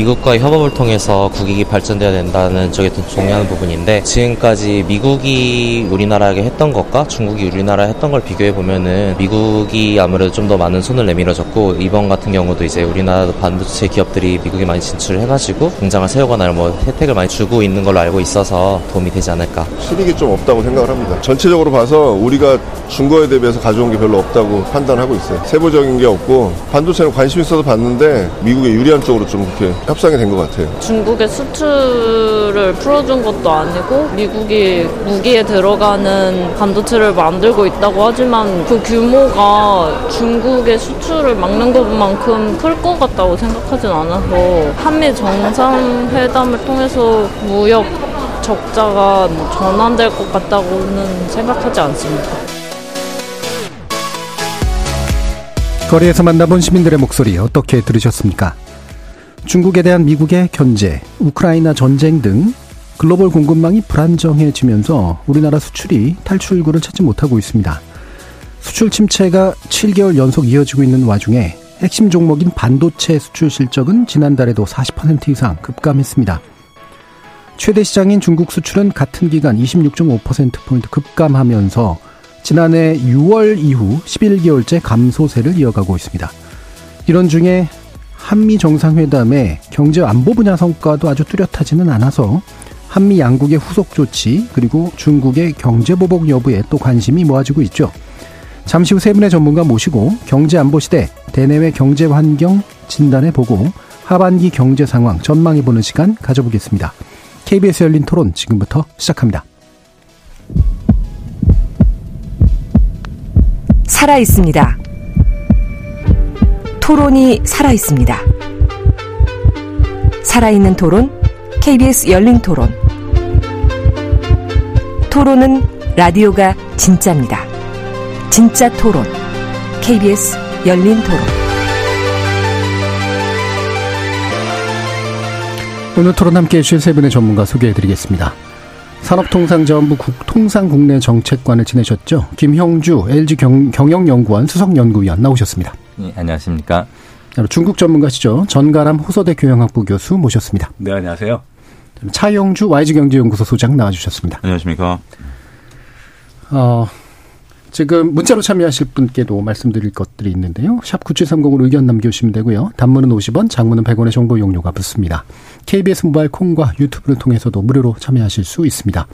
미국과의 협업을 통해서 국익이 발전돼야 된다는 쪽에 동의하는 부분인데 지금까지 미국이 우리나라에게 했던 것과 중국이 우리나라에 했던 걸 비교해 보면은 미국이 아무래도 좀 더 많은 손을 내밀어줬고 이번 같은 경우도 이제 우리나라 반도체 기업들이 미국에 많이 진출을 해가지고 공장을 세우거나 뭐 혜택을 많이 주고 있는 걸로 알고 있어서 도움이 되지 않을까. 실익이 좀 없다고 생각을 합니다. 전체적으로 봐서 우리가 준 거에 대비해서 가져온 게 별로 없다고 판단하고 있어요. 세부적인 게 없고 반도체는 관심 있어서 봤는데 미국에 유리한 쪽으로 좀 그렇게 협상이 된 것 같아요. 중국의 수출을 풀어준 것도 아니고 미국이 무기에 들어가는 반도체를 만들고 있다고 하지만 그 규모가 중국의 수출을 막는 것만큼 클 것 같다고 생각하진 않아서 한미 정상회담을 통해서 무역 적자가 뭐 전환될 것 같다고는 생각하지 않습니다. 거리에서 만나본 시민들의 목소리 어떻게 들으셨습니까? 중국에 대한 미국의 견제, 우크라이나 전쟁 등 글로벌 공급망이 불안정해지면서 우리나라 수출이 탈출구를 찾지 못하고 있습니다. 수출 침체가 7개월 연속 이어지고 있는 와중에 핵심 종목인 반도체 수출 실적은 지난달에도 40% 이상 급감했습니다. 최대 시장인 중국 수출은 같은 기간 26.5%포인트 급감하면서 지난해 6월 이후 11개월째 감소세를 이어가고 있습니다. 이런 중에 한미 정상회담의 경제 안보 분야 성과도 아주 뚜렷하지는 않아서 한미 양국의 후속 조치 그리고 중국의 경제 보복 여부에 또 관심이 모아지고 있죠. 잠시 후 세 분의 전문가 모시고 경제 안보 시대 대내외 경제 환경 진단해 보고 하반기 경제 상황 전망해 보는 시간 가져보겠습니다. KBS 열린 토론 지금부터 시작합니다. 살아 있습니다. 토론이 살아 있습니다. 살아있는 토론, KBS 열린 토론. 토론은 라디오가 진짜입니다. 진짜 토론, KBS 열린 토론. 오늘 토론 함께 해주실 세 분의 전문가 소개해 드리겠습니다. 산업통상자원부 통상국내 정책관을 지내셨죠. 김형주 LG 경, 영연구원 수석연구위원 나오셨습니다. 네, 안녕하십니까. 중국 전문가시죠. 전가람 호서대 교양학부 교수 모셨습니다. 네, 안녕하세요. 차영주 YG경제연구소 소장 나와주셨습니다. 안녕하십니까. 어, 지금 문자로 참여하실 분께도 말씀드릴 것들이 있는데요. 샵 9730으로 의견 남겨주시면 되고요. 단문은 50원, 장문은 100원의 정보 용료가 붙습니다. KBS 모바일 콩과 유튜브를 통해서도 무료로 참여하실 수 있습니다.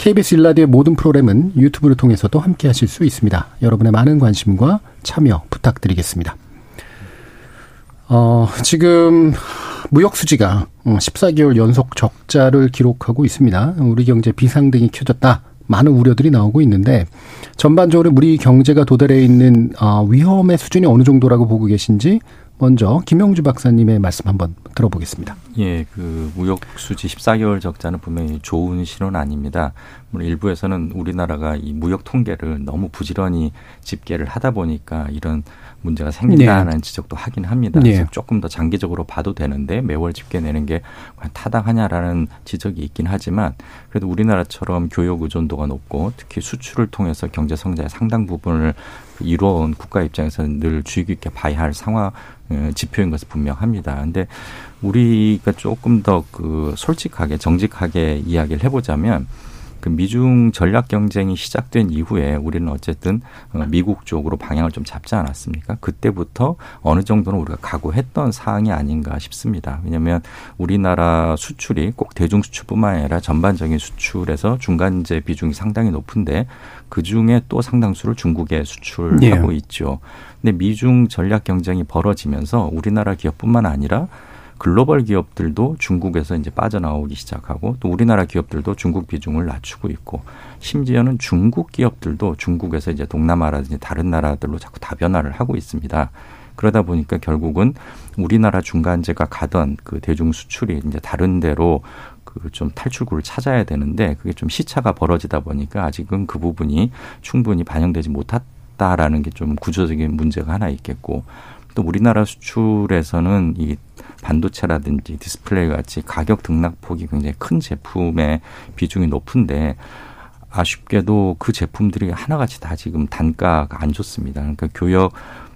KBS 일라디오의 모든 프로그램은 유튜브를 통해서도 함께 하실 수 있습니다. 여러분의 많은 관심과 참여 부탁드리겠습니다. 어, 지금 무역 수지가 14개월 연속 적자를 기록하고 있습니다. 우리 경제 비상등이 켜졌다. 많은 우려들이 나오고 있는데 전반적으로 우리 경제가 도달해 있는 어, 위험의 수준이 어느 정도라고 보고 계신지 먼저 김영주 박사님의 말씀 한번 들어보겠습니다. 예, 그 무역 수지 14개월 적자는 분명히 좋은 신호는 아닙니다. 물론 일부에서는 우리나라가 이 무역 통계를 너무 부지런히 집계를 하다 보니까 이런 문제가 생긴다는 네. 지적도 하긴 합니다. 네. 그래서 조금 더 장기적으로 봐도 되는데 매월 집계 내는 게 타당하냐라는 지적이 있긴 하지만 그래도 우리나라처럼 교역 의존도가 높고 특히 수출을 통해서 경제 성장의 상당 부분을 이루어온 국가 입장에서는 늘 주의 깊게 봐야 할 상황 어, 지표인 것은 분명합니다. 근데 우리가 조금 더 그 솔직하게 정직하게 이야기를 해보자면 그 미중 전략 경쟁이 시작된 이후에 우리는 어쨌든 어, 미국 쪽으로 방향을 좀 잡지 않았습니까? 그때부터 어느 정도는 우리가 각오했던 사항이 아닌가 싶습니다. 왜냐하면 우리나라 수출이 꼭 대중 수출뿐만 아니라 전반적인 수출에서 중간재 비중이 상당히 높은데 그 중에 또 상당수를 중국에 수출하고 예. 있죠. 근데 미중 전략 경쟁이 벌어지면서 우리나라 기업뿐만 아니라 글로벌 기업들도 중국에서 이제 빠져나오기 시작하고 또 우리나라 기업들도 중국 비중을 낮추고 있고 심지어는 중국 기업들도 중국에서 이제 동남아라든지 다른 나라들로 자꾸 다변화를 하고 있습니다. 그러다 보니까 결국은 우리나라 중간재가 가던 그 대중 수출이 이제 다른 데로 그 좀 탈출구를 찾아야 되는데 그게 좀 시차가 벌어지다 보니까 아직은 그 부분이 충분히 반영되지 못했다라는 게 좀 구조적인 문제가 하나 있겠고 또 우리나라 수출에서는 이 반도체라든지 디스플레이 같이 가격 등락폭이 굉장히 큰 제품의 비중이 높은데 아쉽게도 그 제품들이 하나같이 다 지금 단가가 안 좋습니다. 그러니까 교역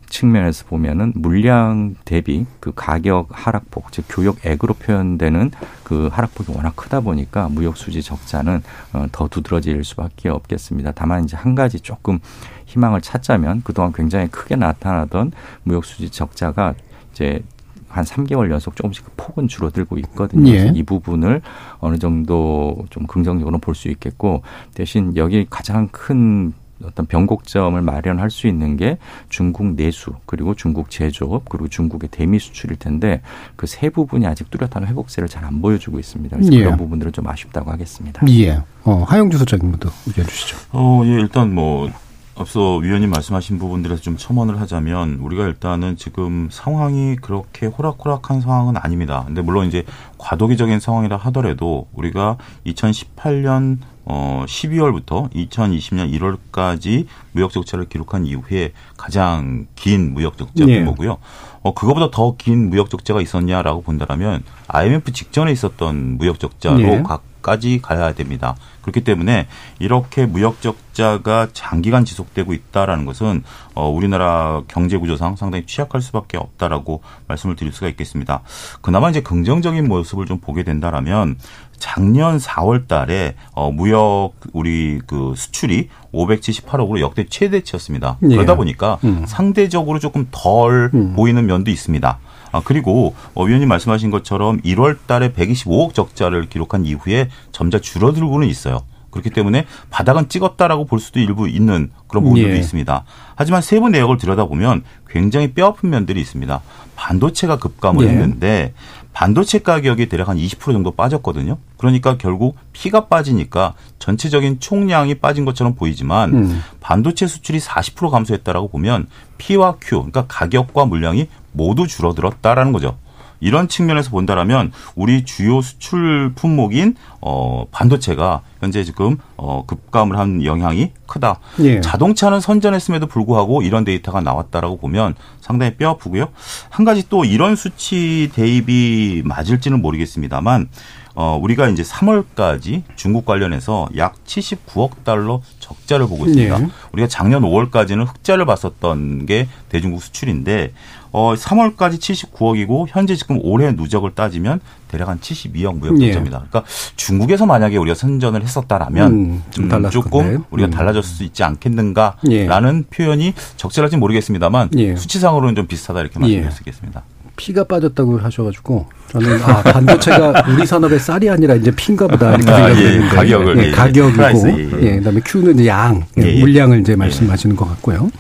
측면에서 보면은 물량 대비 그 가격 하락폭, 즉 교역액으로 표현되는 그 하락폭이 워낙 크다 보니까 무역 수지 적자는 어, 더 두드러질 수밖에 없겠습니다. 다만 이제 한 가지 조금 희망을 찾자면 그동안 굉장히 크게 나타나던 무역 수지 적자가 이제 한 3개월 연속 조금씩 그 폭은 줄어들고 있거든요. 예. 이 부분을 어느 정도 좀 긍정적으로 볼 수 있겠고 대신 여기 가장 큰 어떤 변곡점을 마련할 수 있는 게 중국 내수 그리고 중국 제조업 그리고 중국의 대미 수출일 텐데 그 세 부분이 아직 뚜렷한 회복세를 잘 안 보여주고 있습니다. 그래서 예. 그런 부분들은 좀 아쉽다고 하겠습니다. 예. 어, 하영주 소장님도 의견 주시죠. 어, 예, 일단 뭐 앞서 위원님 말씀하신 부분들에서 좀 첨언을 하자면 우리가 일단은 지금 상황이 그렇게 호락호락한 상황은 아닙니다. 근데 물론 이제 과도기적인 상황이라 하더라도 우리가 2018년 어 12월부터 2020년 1월까지 무역 적자를 기록한 이후에 가장 긴 무역 적자 네. 규모고요. 어 그거보다 더 긴 무역 적자가 있었냐라고 본다면 IMF 직전에 있었던 무역 적자로 네. 각까지 가야 됩니다. 그렇기 때문에 이렇게 무역 적자가 장기간 지속되고 있다라는 것은 어 우리나라 경제 구조상 상당히 취약할 수밖에 없다라고 말씀을 드릴 수가 있겠습니다. 그나마 이제 긍정적인 모습을 좀 보게 된다라면 작년 4월 달에 어 무역 우리 그 수출이 578억으로 역대 최대치였습니다. 예. 그러다 보니까 음. 상대적으로 조금 덜 음. 보이는 면도 있습니다. 아, 그리고 어, 위원님 말씀하신 것처럼 1월 달에 125억 적자를 기록한 이후에 점차 줄어들고는 있어요. 그렇기 때문에 바닥은 찍었다라고 볼 수도 일부 있는 그런 부분들도 예. 있습니다. 하지만 세부 내역을 들여다보면 굉장히 뼈아픈 면들이 있습니다. 반도체가 급감을 예. 했는데 반도체 가격이 대략 한 20% 정도 빠졌거든요. 그러니까 결국 피가 빠지니까 전체적인 총량이 빠진 것처럼 보이지만 음. 반도체 수출이 40% 감소했다라고 보면 P와 Q, 그러니까 가격과 물량이 모두 줄어들었다라는 거죠. 이런 측면에서 본다라면 우리 주요 수출 품목인 어 반도체가 현재 지금 어 급감을 한 영향이 크다. 예. 자동차는 선전했음에도 불구하고 이런 데이터가 나왔다라고 보면 상당히 뼈 아프고요. 한 가지 또 이런 수치 대입이 맞을지는 모르겠습니다만 어 우리가 이제 3월까지 중국 관련해서 약 79억 달러 적자를 보고 있습니다. 예. 우리가 작년 5월까지는 흑자를 봤었던 게 대중국 수출인데 어 3월까지 79억이고 현재 지금 올해 누적을 따지면 대략 한 72억 무역 예. 적자입니다. 그러니까 중국에서 만약에 우리가 선전을 했었다라면 음, 좀 음, 조금. 우리가 음. 달라졌을 수 있지 예. 않겠는가라는 표현이 적절할지 모르겠습니다만 예. 수치상으로는 좀 비슷하다 이렇게 말씀드릴 수 있겠습니다. 피가 빠졌다고 하셔가지고 저는 아 반도체가 우리 산업의 쌀이 아니라 이제 피인가 보다 이렇게 아, 예. 생각했는데 가격을, 예, 예, 예. 가격이고 예, 예. 예, 그다음에 Q는 양 예, 예, 예. 물량을 이제 말씀하시는 것 같고요.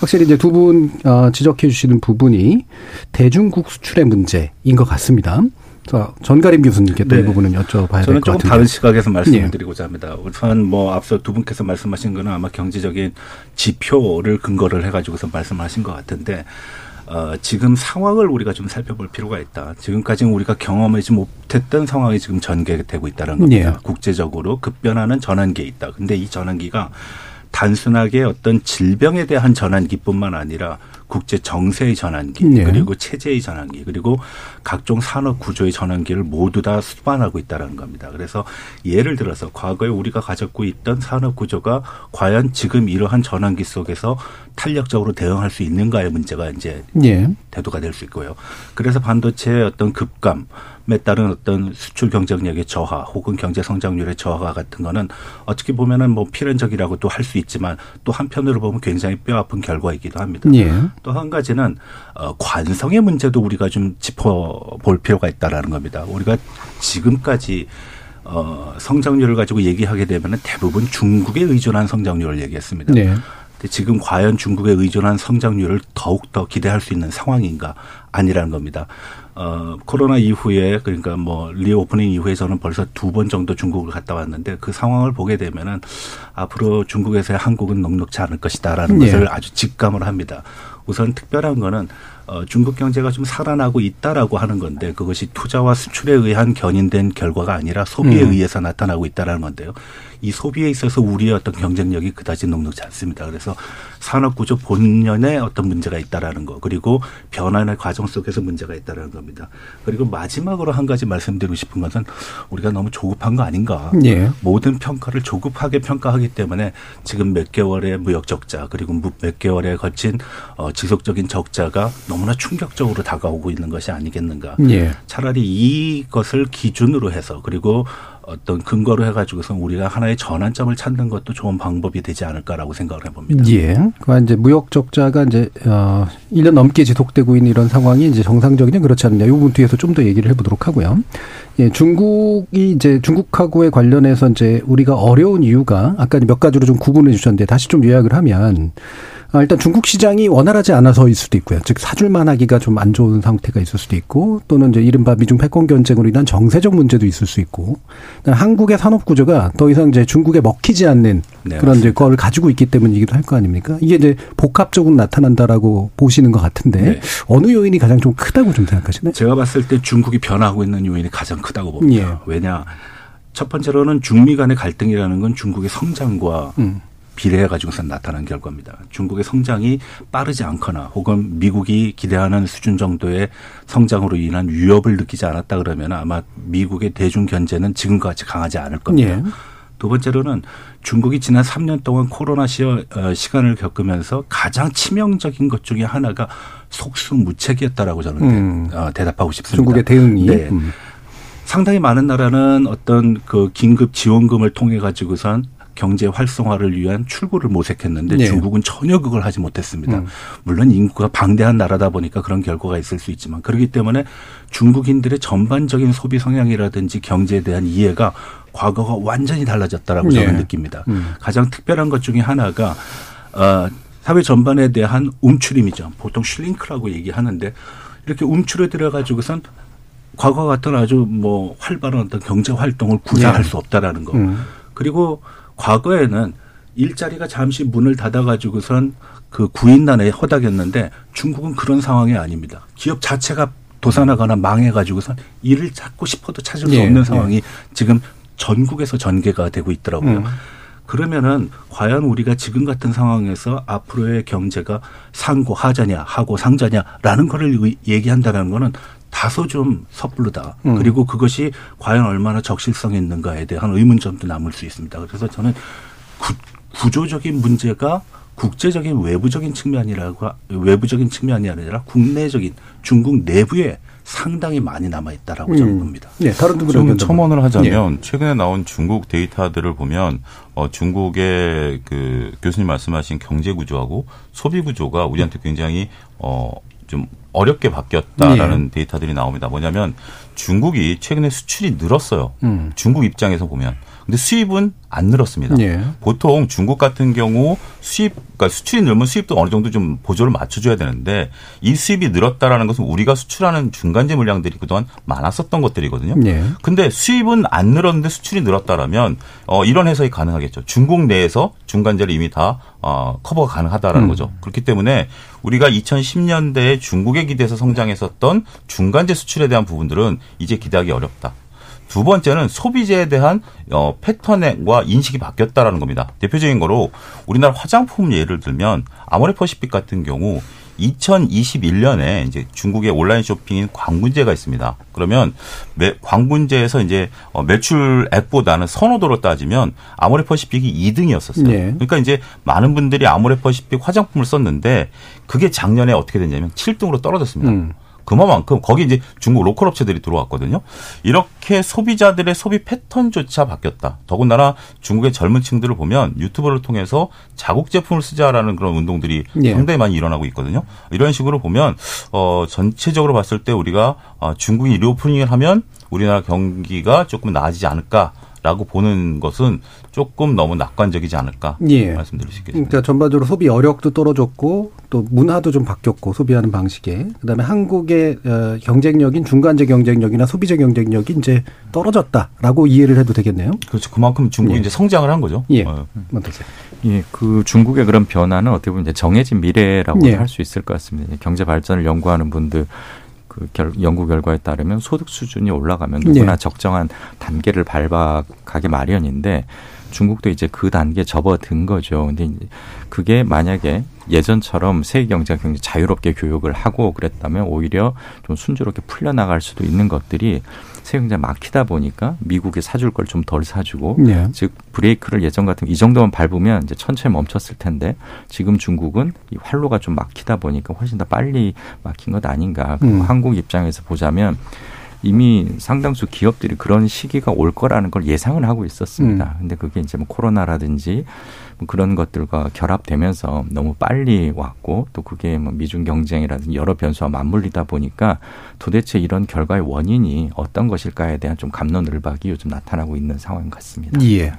확실히 이제 두분 어, 지적해 주시는 부분이 대중국 수출의 문제인 것 같습니다. 자, 전가림 교수님께 또이 네. 부분은 여쭤봐야 될 저는 것 조금 같은데. 다른 시각에서 말씀을 예. 드리고자 합니다. 우선 뭐 앞서 두 분께서 말씀하신 거는 아마 경제적인 지표를 근거를 해가지고서 말씀하신 것 같은데 어, 지금 상황을 우리가 좀 살펴볼 필요가 있다. 지금까지는 우리가 경험하지 못했던 상황이 지금 전개되고 있다는 겁니다. 예. 국제적으로 급변하는 전환기에 있다. 근데 이 전환기가 단순하게 어떤 질병에 대한 전환기뿐만 아니라 국제 정세의 전환기 예. 그리고 체제의 전환기 그리고 각종 산업 구조의 전환기를 모두 다 수반하고 있다는 겁니다. 그래서 예를 들어서 과거에 우리가 가졌고 있던 산업 구조가 과연 지금 이러한 전환기 속에서 탄력적으로 대응할 수 있는가의 문제가 이제 예. 대두가 될 수 있고요. 그래서 반도체의 어떤 급감 에 따른 어떤 수출 경쟁력의 저하 혹은 경제 성장률의 저하 같은 거는 어떻게 보면은 뭐 필연적이라고도 할 수 있지만 또 한편으로 보면 굉장히 뼈아픈 결과이기도 합니다. 예. 또 한 가지는 어, 관성의 문제도 우리가 좀 짚어볼 필요가 있다라는 겁니다. 우리가 지금까지 어, 성장률을 가지고 얘기하게 되면 대부분 중국에 의존한 성장률을 얘기했습니다. 네. 근데 지금 과연 중국에 의존한 성장률을 더욱 더 기대할 수 있는 상황인가 아니라는 겁니다. 어, 코로나 이후에 그러니까 뭐 reopening 이후에 저는 벌써 두 번 정도 중국을 갔다 왔는데 그 상황을 보게 되면은 앞으로 중국에서의 한국은 녹록지 않을 것이다라는 예. 것을 아주 직감을 합니다. 우선 특별한 거는 어, 중국 경제가 좀 살아나고 있다라고 하는 건데 그것이 투자와 수출에 의한 견인된 결과가 아니라 소비에 음. 의해서 나타나고 있다라는 건데요. 이 소비에 있어서 우리의 어떤 경쟁력이 그다지 녹록지 않습니다. 그래서 산업 구조 본연에 어떤 문제가 있다라는 거 그리고 변화의 과정 속에서 문제가 있다라는 겁니다. 그리고 마지막으로 한 가지 말씀드리고 싶은 것은 우리가 너무 조급한 거 아닌가. 예. 모든 평가를 조급하게 평가하기 때문에 지금 몇 개월의 무역 적자 그리고 무- 몇 개월에 걸친 어, 지속적인 적자가 너무나 충격적으로 다가오고 있는 것이 아니겠는가. 예. 차라리 이것을 기준으로 해서 그리고 어떤 근거로 해가지고서 우리가 하나의 전환점을 찾는 것도 좋은 방법이 되지 않을까라고 생각을 해봅니다. 예. 그 이제 무역 적자가 이제 어 1년 넘게 지속되고 있는 이런 상황이 이제 정상적이냐 그렇지 않느냐 이 부분 뒤에서 좀 더 얘기를 해 보도록 하고요. 예, 중국이 이제 중국하고의 관련해서 이제 우리가 어려운 이유가 아까 몇 가지로 좀 구분해 주셨는데 다시 좀 요약을 하면 아, 일단 중국 시장이 원활하지 않아서일 수도 있고요. 즉 사줄만 하기가 좀 안 좋은 상태가 있을 수도 있고 또는 이제 이른바 미중 패권 경쟁으로 인한 정세적 문제도 있을 수 있고 한국의 산업 구조가 더 이상 이제 중국에 먹히지 않는 네, 그런 이제 거를 가지고 있기 때문이기도 할 거 아닙니까? 이게 이제 복합적으로 나타난다라고 보시는 것 같은데 네. 어느 요인이 가장 좀 크다고 좀 생각하시나요? 제가 봤을 때 중국이 변하고 있는 요인이 가장 크다고 봅니다. 예. 왜냐 첫 번째로는 중미 간의 갈등이라는 건 중국의 성장과 음. 비례해 가지고서 나타난 결과입니다. 중국의 성장이 빠르지 않거나 혹은 미국이 기대하는 수준 정도의 성장으로 인한 위협을 느끼지 않았다 그러면 아마 미국의 대중 견제는 지금과 같이 강하지 않을 겁니다. 예. 두 번째로는 중국이 지난 3년 동안 코로나 시, 어, 시간을 겪으면서 가장 치명적인 것 중에 하나가 속수무책이었다라고 저는 음. 어, 대답하고 싶습니다. 중국의 대응이 네. 음. 상당히 많은 나라는 어떤 그 긴급 지원금을 통해 가지고선 경제 활성화를 위한 출구를 모색했는데 네. 중국은 전혀 그걸 하지 못했습니다. 음. 물론 인구가 방대한 나라다 보니까 그런 결과가 있을 수 있지만 그렇기 때문에 중국인들의 전반적인 소비 성향이라든지 경제에 대한 이해가 과거가 완전히 달라졌다라고 저는 네. 느낍니다. 음. 가장 특별한 것 중에 하나가 어, 사회 전반에 대한 움츠림이죠. 보통 슐링크라고 얘기하는데 이렇게 움츠려 들어 가지고선 과거 같은 아주 뭐 활발한 어떤 경제 활동을 구사할 네. 수 없다라는 거. 음. 그리고 과거에는 일자리가 잠시 문을 닫아가지고선 그 구인난에 허닥였는데 중국은 그런 상황이 아닙니다. 기업 자체가 도산하거나 망해가지고선 일을 찾고 싶어도 찾을 수 예, 없는 예. 상황이 지금 전국에서 전개가 되고 있더라고요. 음. 그러면은 과연 우리가 지금 같은 상황에서 앞으로의 경제가 상고 하자냐 하고 상자냐라는 거를 의- 얘기한다는 거는 다소 좀 섣부르다. 음. 그리고 그것이 과연 얼마나 적실성이 있는가에 대한 의문점도 남을 수 있습니다. 그래서 저는 구, 구조적인 문제가 국제적인 외부적인 측면이라고 하- 외부적인 측면이 아니라 국내적인 중국 내부에 상당히 많이 남아 있다라고 저는 음. 봅니다. 네, 다른 두 분의 좀 의견도 첨언을. 하자면 최근에 나온 중국 데이터들을 보면 어, 중국의 그 교수님 말씀하신 경제 구조하고 소비 구조가 우리한테 굉장히 어, 좀 어렵게 바뀌었다라는 데이터들이 나옵니다. 뭐냐면 중국이 최근에 수출이 늘었어요. 음. 중국 입장에서 보면. 근데 수입은 안 늘었습니다. 예. 보통 중국 같은 경우 수입, 그러니까 수출이 늘면 수입도 어느 정도 좀 보조를 맞춰줘야 되는데 이 수입이 늘었다라는 것은 우리가 수출하는 중간재 물량들이 그동안 많았었던 것들이거든요. 예. 근데 수입은 안 늘었는데 수출이 늘었다라면 어, 이런 해석이 가능하겠죠. 중국 내에서 중간재를 이미 다 어, 커버가 가능하다라는 음. 거죠. 그렇기 때문에 우리가 2010년대에 중국에 기대서 성장했었던 중간재 수출에 대한 부분들은 이제 기대하기 어렵다. 두 번째는 소비재에 대한 어, 패턴과 인식이 바뀌었다라는 겁니다. 대표적인 거로 우리나라 화장품 예를 들면 아모레퍼시픽 같은 경우 2021년에 이제 중국의 온라인 쇼핑인 광군제가 있습니다. 그러면 매, 광군제에서 이제 어, 매출액보다는 선호도로 따지면 아모레퍼시픽이 2등이었었어요. 네. 그러니까 이제 많은 분들이 아모레퍼시픽 화장품을 썼는데 그게 작년에 어떻게 됐냐면 7등으로 떨어졌습니다. 음. 그만큼 거기 이제 중국 로컬 업체들이 들어왔거든요. 이렇게 소비자들의 소비 패턴조차 바뀌었다. 더군다나 중국의 젊은 층들을 보면 유튜브를 통해서 자국 제품을 쓰자라는 그런 운동들이 예. 상당히 많이 일어나고 있거든요. 이런 식으로 보면 어 전체적으로 봤을 때 우리가 어, 중국이 reopening을 하면 우리나라 경기가 조금 나아지지 않을까. 라고 보는 것은 조금 너무 낙관적이지 않을까 예. 말씀드릴 수 있겠습니다. 그러니까 전반적으로 소비 어력도 떨어졌고 또 문화도 좀 바뀌었고 소비하는 방식에 그다음에 한국의 어, 경쟁력인 중간재 경쟁력이나 소비재 경쟁력이 이제 떨어졌다라고 이해를 해도 되겠네요. 그렇죠. 그만큼 중국이 예. 이제 성장을 한 거죠. 예. 어. 예, 그 중국의 그런 변화는 어떻게 보면 이제 정해진 미래라고 예. 할수 있을 것 같습니다. 경제 발전을 연구하는 분들 그 결, 연구 결과에 따르면 소득 수준이 올라가면 누구나 예. 적정한 단계를 밟아가기 마련인데 중국도 이제 그 단계에 접어든 거죠. 근데 그게 만약에 예전처럼 세계 경제가 굉장히 자유롭게 교육을 하고 그랬다면 오히려 좀 순조롭게 풀려나갈 수도 있는 것들이 세계 경제가 막히다 보니까 미국이 사줄 걸 좀 덜 사주고 네. 즉 브레이크를 예전 같으면 이 정도만 밟으면 이제 천천히 멈췄을 텐데 지금 중국은 이 활로가 좀 막히다 보니까 훨씬 더 빨리 막힌 것 아닌가. 음. 한국 입장에서 보자면 이미 상당수 기업들이 그런 시기가 올 거라는 걸 예상을 하고 있었습니다. 음. 근데 그게 이제 뭐 코로나라든지 뭐 그런 것들과 결합되면서 너무 빨리 왔고 또 그게 뭐 미중 경쟁이라든지 여러 변수와 맞물리다 보니까 도대체 이런 결과의 원인이 어떤 것일까에 대한 좀 감론을박이 요즘 나타나고 있는 상황 같습니다. 예.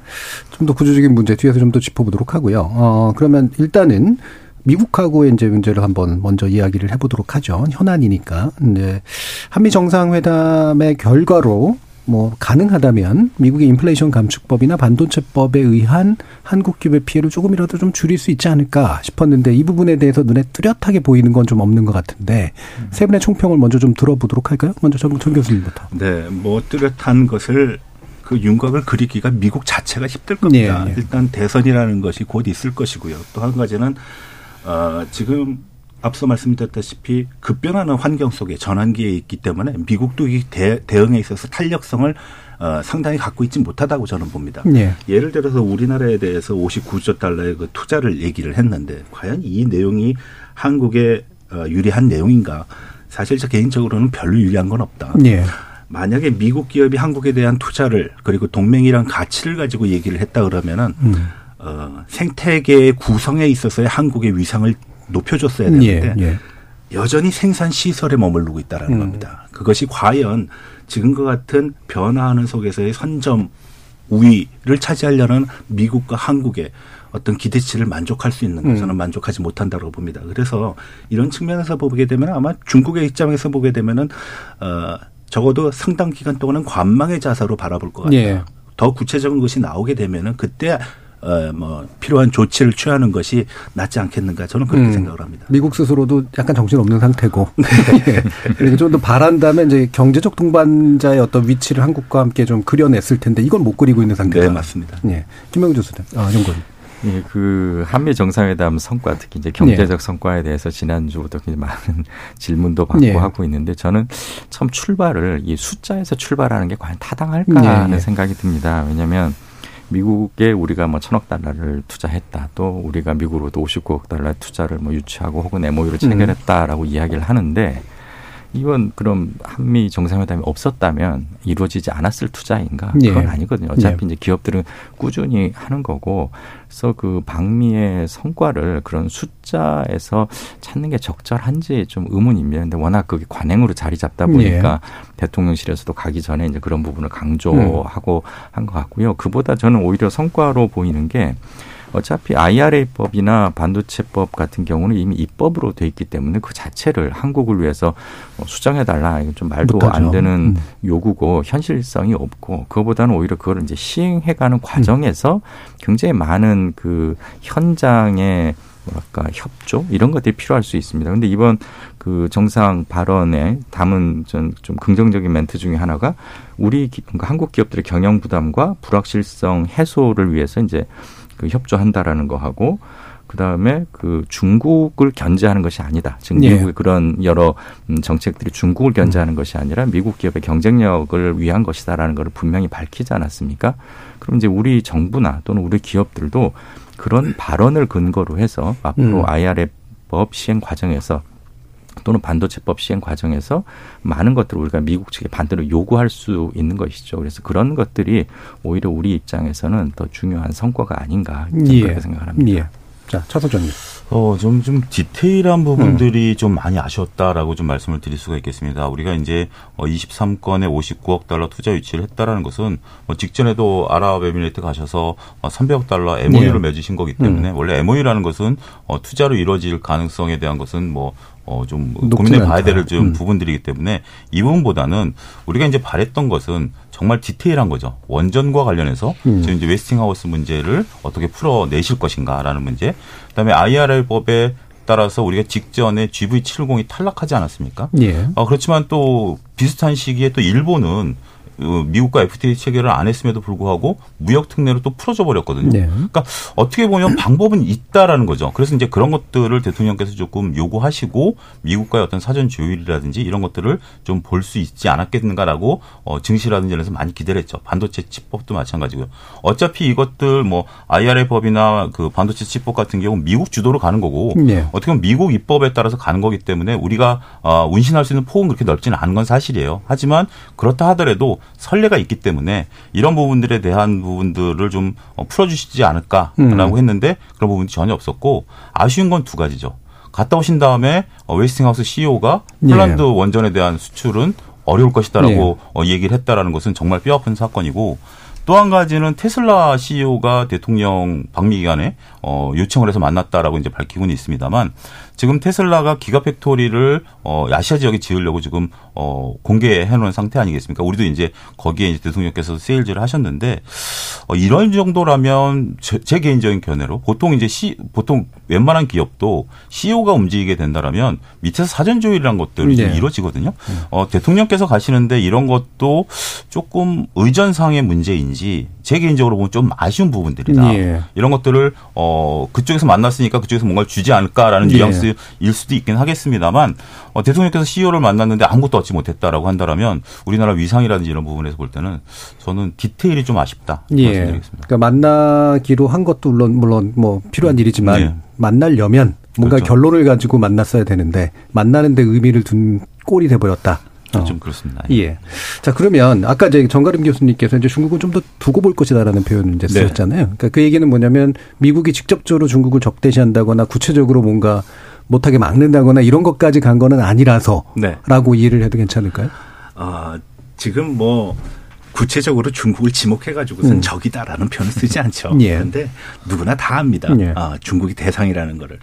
좀 더 구조적인 문제 뒤에서 좀 더 짚어보도록 하고요. 어, 그러면 일단은 미국하고의 이제 문제를 한번 먼저 이야기를 해보도록 하죠. 현안이니까. 이제 한미 정상회담의 결과로 뭐 가능하다면 미국의 인플레이션 감축법이나 반도체법에 의한 한국 기업의 피해를 조금이라도 좀 줄일 수 있지 않을까 싶었는데 이 부분에 대해서 눈에 뚜렷하게 보이는 건 좀 없는 것 같은데 세 분의 총평을 먼저 좀 들어보도록 할까요? 먼저 정, 정 교수님부터. 네, 뭐 뚜렷한 것을 그 윤곽을 그리기가 미국 자체가 힘들 겁니다. 예, 예. 일단 대선이라는 것이 곧 있을 것이고요. 또 한 가지는 어, 지금 앞서 말씀드렸다시피 급변하는 환경 속에 전환기에 있기 때문에 미국도 이 대, 대응에 있어서 탄력성을 어, 상당히 갖고 있지 못하다고 저는 봅니다. 예. 예를 들어서 우리나라에 대해서 59조 달러의 그 투자를 얘기를 했는데 과연 이 내용이 한국에 어, 유리한 내용인가? 사실 저 개인적으로는 별로 유리한 건 없다. 예. 만약에 미국 기업이 한국에 대한 투자를 그리고 동맹이란 가치를 가지고 얘기를 했다 그러면은 음. 어, 생태계의 구성에 있어서의 한국의 위상을 높여줬어야 되는데 예. 예. 여전히 생산 시설에 머무르고 있다라는 음. 겁니다. 그것이 과연 지금과 같은 변화하는 속에서의 선점 우위를 차지하려는 미국과 한국의 어떤 기대치를 만족할 수 있는 것 음. 만족하지 못한다고 봅니다. 그래서 이런 측면에서 보게 되면 아마 중국의 입장에서 보게 되면은 어 적어도 상당 기간 동안은 관망의 자세로 바라볼 것 같아요. 예. 더 구체적인 것이 나오게 되면은 그때 어뭐 필요한 조치를 취하는 것이 낫지 않겠는가 저는 그렇게 음. 생각을 합니다. 미국 스스로도 약간 정신없는 상태고. 예. 그리고 좀 더 바란다면 이제 경제적 동반자의 어떤 위치를 한국과 함께 좀 그려냈을 텐데 이걸 못 그리고 있는 상태다. 네, 맞습니다. 예. 김명주 교수님. 아, 연구원. 예, 그 한미 정상회담 성과 특히 이제 경제적 성과에 대해서 지난주부터 굉장히 많은 질문도 받고 예. 하고 있는데 저는 처음 출발을 이 숫자에서 출발하는 게 과연 타당할까 예, 하는 예. 생각이 듭니다. 왜냐하면 미국에 우리가 뭐 천억 달러를 투자했다. 또 우리가 미국으로도 59억 달러의 투자를 뭐 유치하고 혹은 MOU를 음. 체결했다라고 이야기를 하는데 이건 그럼 한미 정상회담이 없었다면 이루어지지 않았을 투자인가? 예. 그건 아니거든요. 어차피 이제 기업들은 꾸준히 하는 거고, 그래서 그 방미의 성과를 그런 숫자에서 찾는 게 적절한지 좀 의문입니다. 근데 워낙 그게 관행으로 자리 잡다 보니까 대통령실에서도 가기 전에 이제 그런 부분을 강조하고 한것 같고요. 그보다 저는 오히려 성과로 보이는 게 어차피 IRA법이나 반도체법 같은 경우는 이미 입법으로 돼 있기 때문에 그 자체를 한국을 위해서 뭐 수정해 달라 이건 좀 말도 못하죠. 안 되는 음. 요구고 현실성이 없고 그거보다는 오히려 그거를 이제 시행해 가는 과정에서 굉장히 많은 그 현장의 뭐랄까 협조 이런 것들이 필요할 수 있습니다. 근데 이번 그 정상 발언에 담은 좀, 좀 긍정적인 멘트 중에 하나가 우리 기- 그러니까 한국 기업들의 경영 부담과 불확실성 해소를 위해서 이제 그 협조한다라는 거 하고 그 다음에 그 중국을 견제하는 것이 아니다. 즉 예. 미국의 그런 여러 음, 정책들이 중국을 견제하는 것이 아니라 미국 기업의 경쟁력을 위한 것이다라는 것을 분명히 밝히지 않았습니까? 그럼 이제 우리 정부나 또는 우리 기업들도 그런 발언을 근거로 해서 앞으로 음. IRA법 시행 과정에서 또는 반도체법 시행 과정에서 많은 것들을 우리가 미국 측에 반대로 요구할 수 있는 것이죠. 그래서 그런 것들이 오히려 우리 입장에서는 더 중요한 성과가 아닌가 예. 그렇게 생각을 합니다. 예. 자, 차 소장님. 어, 좀, 좀 디테일한 부분들이 음. 좀 많이 아쉬웠다라고 좀 말씀을 드릴 수가 있겠습니다. 우리가 이제 23건에 어, 59억 달러 투자 유치를 했다라는 것은 뭐 직전에도 아랍에미레이트 가셔서 300억 어, 달러 MOU를 네. 맺으신 거기 때문에 음. 원래 MOU라는 것은 어, 투자로 이루어질 가능성에 대한 것은 뭐 어, 좀 고민해 봐야 될좀 음. 부분들이기 때문에 이 부분보다는 우리가 이제 바랬던 것은 정말 디테일한 거죠. 원전과 관련해서 음. 지금 이제 웨스팅하우스 문제를 어떻게 풀어내실 것인가라는 문제. 그다음에 IRL법에 따라서 우리가 직전에 GV70이 탈락하지 않았습니까? 예. 어, 그렇지만 또 비슷한 시기에 또 일본은 어, 미국과 FTA 체결을 안 했음에도 불구하고 무역 특례로 또 풀어져 버렸거든요. 네. 그러니까 어떻게 보면 방법은 있다라는 거죠. 그래서 이제 그런 것들을 대통령께서 조금 요구하시고 미국과의 어떤 사전 조율이라든지 이런 것들을 좀 볼 수 있지 않았겠는가라고 어, 증시라든지 이런 서 많이 기대를 했죠. 반도체 칩법도 마찬가지고요. 어차피 이것들 뭐 IRA 법이나 그 반도체 칩법 같은 경우 는 미국 주도로 가는 거고 네. 어떻게 보면 미국 입법에 따라서 가는 거기 때문에 우리가 어, 운신할 수 있는 폭은 그렇게 넓지는 않은 건 사실이에요. 하지만 그렇다 하더라도 선례가 있기 때문에 이런 부분들에 대한 부분들을 좀 어, 풀어주시지 않을까라고 음. 했는데 그런 부분이 전혀 없었고 아쉬운 건 두 가지죠. 갔다 오신 다음에 어, 웨스팅하우스 CEO가 폴란드 예. 원전에 대한 수출은 어려울 것이다라고 예. 얘기를 했다라는 것은 정말 뼈아픈 사건이고 또한 가지는 테슬라 CEO가 대통령 방미 기간에 어, 요청을 해서 만났다라고 이제 밝히고는 있습니다만 지금 테슬라가 기가팩토리를 어 아시아 지역에 지으려고 지금 어 공개해 놓은 상태 아니겠습니까? 우리도 이제 거기에 이제 대통령께서 세일즈를 하셨는데 어 이런 정도라면 제, 제 개인적인 견해로 보통 이제 시 보통 웬만한 기업도 CEO가 움직이게 된다라면 밑에서 사전 조율이란 것들이 네. 이루어지거든요. 어 대통령께서 가시는데 이런 것도 조금 의전상의 문제인지 제 개인적으로 보면 좀 아쉬운 부분들이다. 예. 이런 것들을 어 그쪽에서 만났으니까 그쪽에서 뭔가를 주지 않을까라는 예. 뉘앙스 일 수도 있긴 하겠습니다만 어, 대통령께서 CEO를 만났는데 아무것도 얻지 못했다라고 한다라면 우리나라 위상이라든지 이런 부분에서 볼 때는 저는 디테일이 좀 아쉽다 예. 말씀드리겠습니다. 그러니까 만나기로 한 것도 물론 물론 뭐 필요한 일이지만 네. 만나려면 뭔가 그렇죠. 결론을 가지고 만났어야 되는데 만나는데 의미를 둔 꼴이 돼 버렸다. 어. 좀 그렇습니다. 예. 자, 그러면 아까 이제 정가림 교수님께서 이제 중국은 좀 더 두고 볼 것이다라는 표현을 이제 네. 쓰셨잖아요. 그러니까 그 얘기는 뭐냐면 미국이 직접적으로 중국을 적대시한다거나 구체적으로 뭔가 못하게 막는다거나 이런 것까지 간 거는 아니라서라고 네. 이해를 해도 괜찮을까요? 아, 지금 뭐 구체적으로 중국을 지목해가지고선 음. 적이다라는 표현을 쓰지 않죠. 예. 그런데 누구나 다 압니다. 예. 아, 중국이 대상이라는 거를.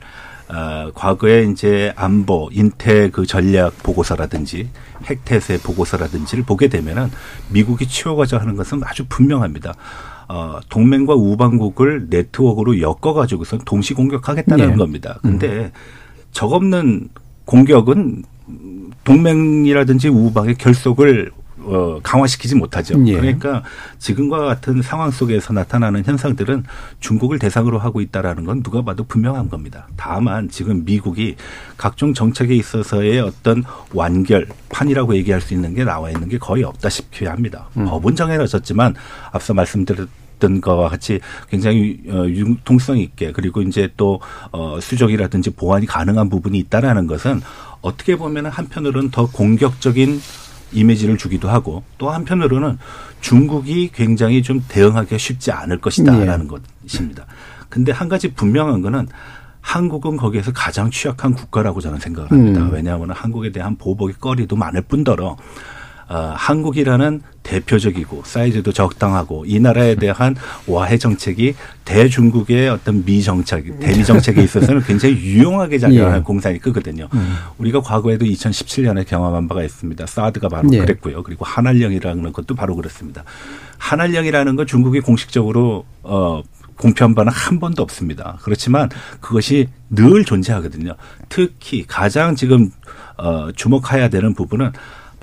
어, 과거에 이제 안보, 인태 그 전략 보고서라든지 핵태세 보고서라든지를 보게 되면은 미국이 치워가자 하는 것은 아주 분명합니다. 어, 동맹과 우방국을 네트워크로 엮어가지고선 동시 공격하겠다는 네. 겁니다. 근데 음. 적 없는 공격은 동맹이라든지 우방의 결속을 어, 강화시키지 못하죠. 예. 그러니까 지금과 같은 상황 속에서 나타나는 현상들은 중국을 대상으로 하고 있다라는 건 누가 봐도 분명한 겁니다. 다만 지금 미국이 각종 정책에 있어서의 어떤 완결판이라고 얘기할 수 있는 게 나와 있는 게 거의 없다시피 합니다. 음. 법은 정해졌지만 앞서 말씀드렸 던 것과 같이 굉장히 어, 융통성 있게 그리고 이제 또 어, 수적이라든지 보완이 가능한 부분이 있다라는 것은 어떻게 보면 한편으로는 더 공격적인 이미지를 주기도 하고 또 한편으로는 중국이 굉장히 좀 대응하기가 쉽지 않을 것이다라는 네. 것입니다. 근데 한 가지 분명한 거는 한국은 거기에서 가장 취약한 국가라고 저는 생각을 합니다. 음. 왜냐하면 한국에 대한 보복의 거리도 많을 뿐더러 어, 한국이라는 대표적이고 사이즈도 적당하고 이 나라에 대한 와해 정책이 대중국의 어떤 미 정책, 대미 정책에 있어서는 굉장히 유용하게 작용하는 예. 공산이 크거든요. 음. 우리가 과거에도 2017년에 경험한 바가 있습니다. 사드가 바로 예. 그랬고요. 그리고 한알령이라는 것도 바로 그렇습니다. 한알령이라는 건 중국이 공식적으로 어 공표한 바는 한 번도 없습니다. 그렇지만 그것이 늘 존재하거든요. 특히 가장 지금 어 주목해야 되는 부분은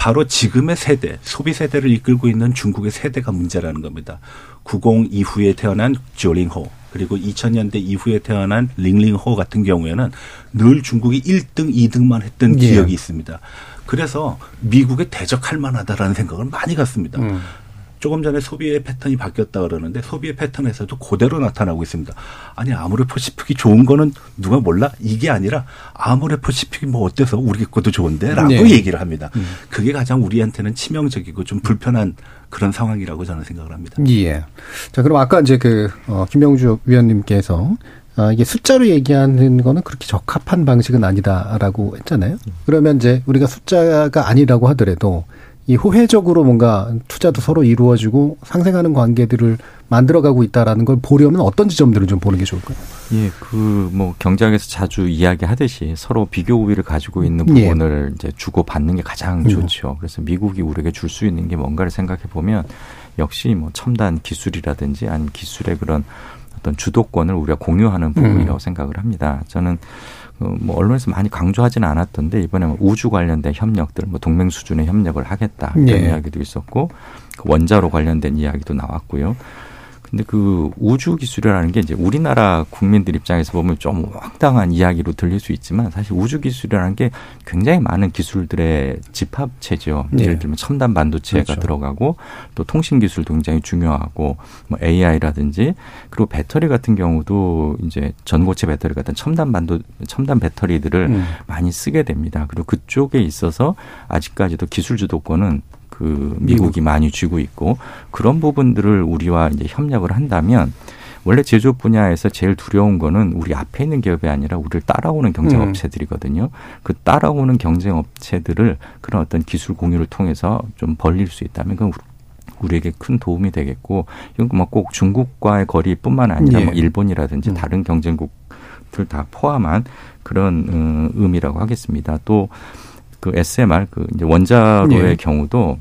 바로 지금의 세대, 소비 세대를 이끌고 있는 중국의 세대가 문제라는 겁니다. 90 이후에 태어난 조링호 그리고 2000년대 이후에 태어난 링링호 같은 경우에는 늘 중국이 1등, 2등만 했던 예. 기억이 있습니다. 그래서 미국에 대적할 만하다라는 생각을 많이 갖습니다. 음. 조금 전에 소비의 패턴이 바뀌었다 그러는데 소비의 패턴에서도 그대로 나타나고 있습니다. 아니 아모레퍼시픽이 좋은 거는 누가 몰라? 이게 아니라 아모레퍼시픽이 뭐 어때서 우리 것도 좋은데라고 네. 얘기를 합니다. 음. 그게 가장 우리한테는 치명적이고 좀 불편한 그런 상황이라고 저는 생각을 합니다. 예. 자 그럼 아까 이제 그 어, 김명주 위원님께서 아, 이게 숫자로 얘기하는 거는 그렇게 적합한 방식은 아니다라고 했잖아요. 그러면 이제 우리가 숫자가 아니라고 하더라도 이 호혜적으로 뭔가 투자도 서로 이루어지고 상생하는 관계들을 만들어가고 있다라는 걸 보려면 어떤 지점들을 좀 보는 게 좋을까요? 예, 그 뭐 경제학에서 자주 이야기하듯이 서로 비교 우위를 가지고 있는 예. 부분을 이제 주고 받는 게 가장 음. 좋죠. 그래서 미국이 우리에게 줄 수 있는 게 뭔가를 생각해 보면 역시 뭐 첨단 기술이라든지 아니면 기술의 그런 어떤 주도권을 우리가 공유하는 부분이라고 음. 생각을 합니다. 저는 어, 뭐 언론에서 많이 강조하지는 않았던데 이번에 뭐 우주 관련된 협력들, 뭐 동맹 수준의 협력을 하겠다 이런 네. 이야기도 있었고 그 원자로 관련된 이야기도 나왔고요. 근데 그 우주 기술이라는 게 이제 우리나라 국민들 입장에서 보면 좀 황당한 이야기로 들릴 수 있지만 사실 우주 기술이라는 게 굉장히 많은 기술들의 집합체죠. 네. 예를 들면 첨단 반도체가 그렇죠. 들어가고 또 통신 기술도 굉장히 중요하고 뭐 AI라든지 그리고 배터리 같은 경우도 이제 전고체 배터리 같은 첨단 반도 첨단 배터리들을 음. 많이 쓰게 됩니다. 그리고 그쪽에 있어서 아직까지도 기술 주도권은 그 미국이 많이 쥐고 있고 그런 부분들을 우리와 이제 협력을 한다면 원래 제조업 분야에서 제일 두려운 거는 우리 앞에 있는 기업이 아니라 우리를 따라오는 경쟁 업체들이거든요. 그 따라오는 경쟁 업체들을 그런 어떤 기술 공유를 통해서 좀 벌릴 수 있다면 그건 우리에게 큰 도움이 되겠고 이건 뭐꼭 중국과의 거리뿐만 아니라 예. 뭐 일본이라든지 음. 다른 경쟁국들 다 포함한 그런 음, 의미라고 하겠습니다. 또 그 SMR 그 이제 원자로의 예. 경우도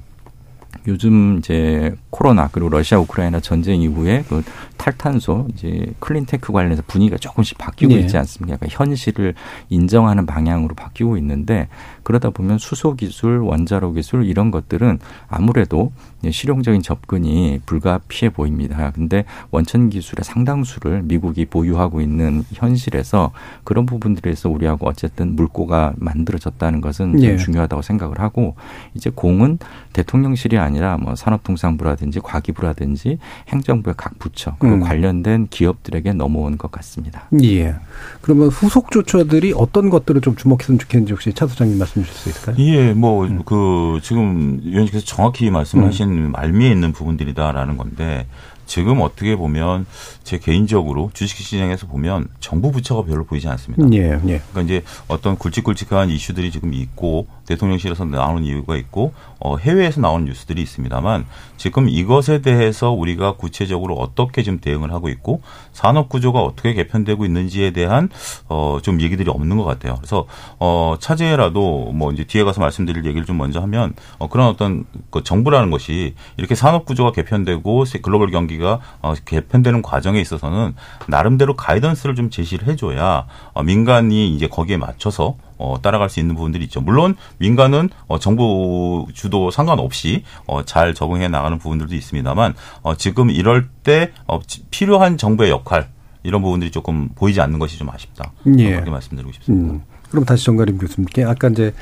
요즘 이제 코로나 그리고 러시아 우크라이나 전쟁 이후에 그 탈탄소 이제 clean tech 관련해서 분위기가 조금씩 바뀌고 예. 있지 않습니까? 약간 현실을 인정하는 방향으로 바뀌고 있는데 그러다 보면 수소 기술, 원자로 기술 이런 것들은 아무래도 실용적인 접근이 불가피해 보입니다. 근데 원천 기술의 상당수를 미국이 보유하고 있는 현실에서 그런 부분들에서 우리하고 어쨌든 물꼬가 만들어졌다는 것은 좀 예. 중요하다고 생각을 하고 이제 공은 대통령실이 아니라 뭐 산업통상부라든지 과기부라든지 행정부의 각 부처 음. 관련된 기업들에게 넘어온 것 같습니다. 예. 그러면 후속 조처들이 어떤 것들을 좀 주목했으면 좋겠는지 혹시 차 소장님 말씀 주실 수 있을까요? 예, 뭐, 그, 지금 위원님께서 정확히 말씀하신 말미에 있는 부분들이다라는 건데, 지금 어떻게 보면 제 개인적으로 주식시장에서 보면 정부 부처가 별로 보이지 않습니다. 예, 예. 그러니까 이제 어떤 굵직굵직한 이슈들이 지금 있고 대통령실에서 나오는 이유가 있고 어, 해외에서 나오는 뉴스들이 있습니다만 지금 이것에 대해서 우리가 구체적으로 어떻게 좀 대응을 하고 있고 산업 구조가 어떻게 개편되고 있는지에 대한 어, 좀 얘기들이 없는 것 같아요. 그래서 어, 차제라도 뭐 이제 뒤에 가서 말씀드릴 얘기를 좀 먼저 하면 어, 그런 어떤 그 정부라는 것이 이렇게 산업 구조가 개편되고 세- 글로벌 경기가 어, 개편되는 과정에 있어서는 나름대로 가이던스를 좀 제시를 해줘야 어, 민간이 이제 거기에 맞춰서 어, 따라갈 수 있는 부분들이 있죠. 물론 민간은 어, 정부 주도 상관없이 어, 잘 적응해 나가는 부분들도 있습니다만 어, 지금 이럴 때 어, 지- 필요한 정부의 역할 이런 부분들이 조금 보이지 않는 것이 좀 아쉽다. 예. 그렇게 말씀드리고 싶습니다. 음. 그럼 다시 정가림 교수님께 아까 이제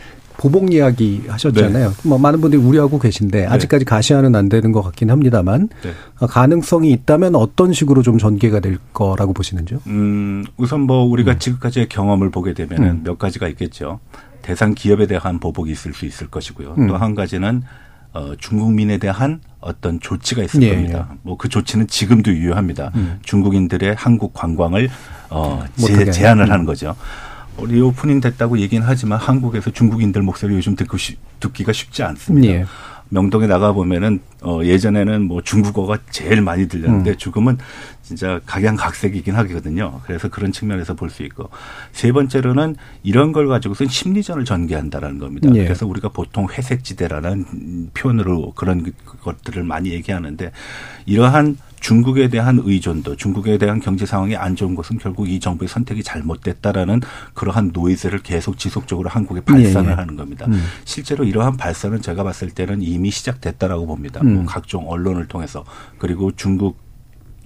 보복 이야기 하셨잖아요. 뭐 많은 분들이 우려하고 계신데 아직까지 가시화는 안 되는 것 같긴 합니다만 네. 어, 가능성이 있다면 어떤 식으로 좀 전개가 될 거라고 보시는지요? 음, 우선 뭐 우리가 지금까지의 경험을 보게 되면은 음. 몇 가지가 있겠죠. 대상 기업에 대한 보복이 있을 수 있을 것이고요. 음. 또한 가지는 어, 중국민에 대한 어떤 조치가 있을 예, 겁니다. 뭐그 조치는 지금도 유효합니다. 중국인들의 한국 관광을 어, 제, 제한을 하는. 하는 거죠. 어, reopening 됐다고 얘기는 하지만 한국에서 중국인들 목소리 요즘 듣고 쉬- 듣기가 쉽지 않습니다. 예. 명동에 나가 보면은 어 예전에는 뭐 중국어가 제일 많이 음. 들렸는데 지금은 진짜 각양각색이긴 하거든요. 그래서 그런 측면에서 볼 수 있고 세 번째로는 이런 걸 가지고선 심리전을 전개한다라는 겁니다. 예. 그래서 우리가 보통 회색지대라는 표현으로 그런 그- 것들을 많이 얘기하는데 이러한 중국에 대한 의존도, 중국에 대한 경제 상황이 안 좋은 것은 결국 이 정부의 선택이 잘못됐다라는 그러한 노이즈를 계속 지속적으로 한국에 발산을 예, 예. 하는 겁니다. 음. 실제로 이러한 발산은 제가 봤을 때는 이미 시작됐다라고 봅니다. 음. 뭐 각종 언론을 통해서 그리고 중국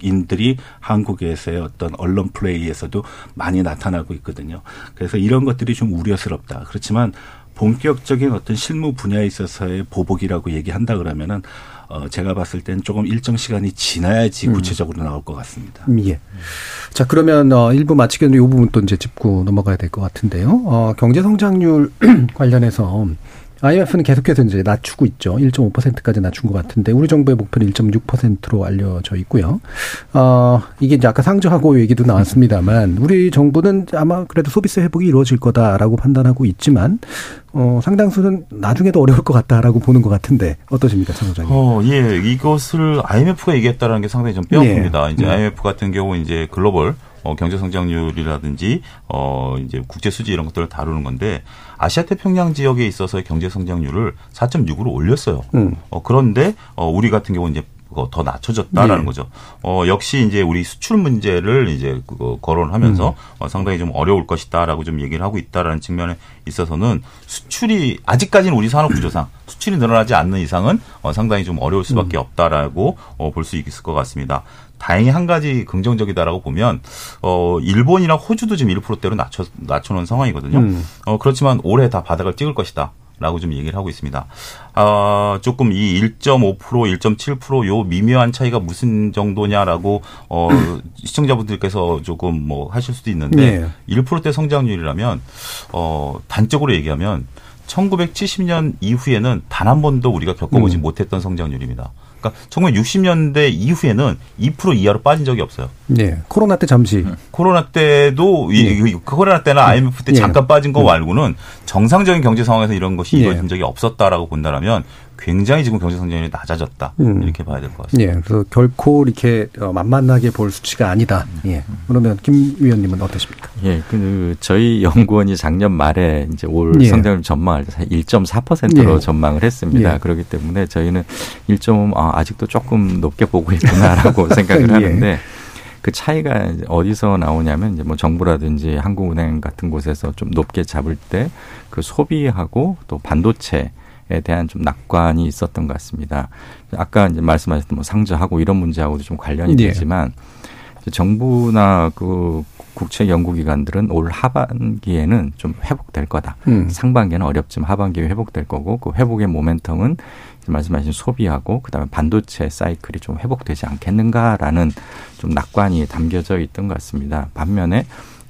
인들이 한국에서의 어떤 언론 플레이에서도 많이 나타나고 있거든요. 그래서 이런 것들이 좀 우려스럽다. 그렇지만 본격적인 어떤 실무 분야에 있어서의 보복이라고 얘기한다 그러면은 어 제가 봤을 땐 조금 일정 시간이 지나야지 구체적으로 나올 것 같습니다. 음, 예. 자, 그러면 어 1부 마치기 전에 이 부분 또 이제 짚고 넘어가야 될 것 같은데요. 어 경제 성장률 관련해서 IMF는 계속해서 이제 낮추고 있죠. 1.5%까지 낮춘 것 같은데 우리 정부의 목표는 1.6%로 알려져 있고요. 어, 이게 이제 아까 상저하고 얘기도 나왔습니다만 우리 정부는 아마 그래도 소비세 회복이 이루어질 거다라고 판단하고 있지만 어, 상당수는 나중에도 어려울 것 같다라고 보는 것 같은데 어떠십니까, 장 소장님? 어, 예, 이것을 IMF가 얘기했다라는 게 상당히 좀 뼈아픕니다. 예. 이제 음. IMF 같은 경우 이제 글로벌 어, 경제 성장률이라든지 어 이제 국제 수지 이런 것들을 다루는 건데 아시아 태평양 지역에 있어서의 경제 성장률을 4.6으로 올렸어요. 음. 어 그런데 어 우리 같은 경우 이제 더 낮춰졌다라는 예. 거죠. 어 역시 이제 우리 수출 문제를 이제 그거 거론하면서 음. 어, 상당히 좀 어려울 것이다라고 좀 얘기를 하고 있다라는 측면에 있어서는 수출이 아직까지는 우리 산업 구조상 수출이 늘어나지 않는 이상은 어, 상당히 좀 어려울 음. 수밖에 없다라고 어, 볼 수 있을 것 같습니다. 다행히 한 가지 긍정적이다라고 보면 어 일본이나 호주도 지금 1%대로 낮춰 낮춰놓은 상황이거든요. 음. 어 그렇지만 올해 다 바닥을 찍을 것이다. 라고 좀 얘기를 하고 있습니다. 아, 조금 이 1.5%, 1.7%요 미묘한 차이가 무슨 정도냐라고 어 시청자분들께서 조금 뭐 하실 수도 있는데 네. 1%대 성장률이라면 어 단적으로 얘기하면 1970년 이후에는 단 한 번도 우리가 겪어보지 음. 못했던 성장률입니다. 그러니까 1960년대 이후에는 2% 이하로 빠진 적이 없어요. 네. 코로나 때 잠시. 코로나 때도 이, 이 코로나 때나 IMF 때 예. 잠깐 빠진 거 음. 말고는 정상적인 경제 상황에서 이런 것이 예. 이루어진 적이 없었다라고 본다면 굉장히 지금 경제 성장률이 낮아졌다 음. 이렇게 봐야 될 것 같습니다. 예. 그래서 결코 이렇게 어, 만만하게 볼 수치가 아니다. 예. 그러면 김 위원님은 어떠십니까? 예, 그 저희 연구원이 작년 말에 이제 올 예. 성장률 전망을 1.4%로 예. 전망을 했습니다. 예. 그렇기 때문에 저희는 1.5 아, 아직도 조금 높게 보고 있구나라고 생각을 예. 하는데 그 차이가 어디서 나오냐면 이제 뭐 정부라든지 한국은행 같은 곳에서 좀 높게 잡을 때 그 소비하고 또 반도체 에 대한 좀 낙관이 있었던 것 같습니다. 아까 이제 말씀하셨던 뭐 상저하고 이런 문제하고도 좀 관련이 예. 되지만 정부나 그 국책 연구기관들은 올 하반기에는 좀 회복될 거다. 음. 상반기는 어렵지만 하반기에 회복될 거고 그 회복의 모멘텀은 말씀하신 소비하고 그다음에 반도체 사이클이 좀 회복되지 않겠는가라는 좀 낙관이 담겨져 있던 것 같습니다. 반면에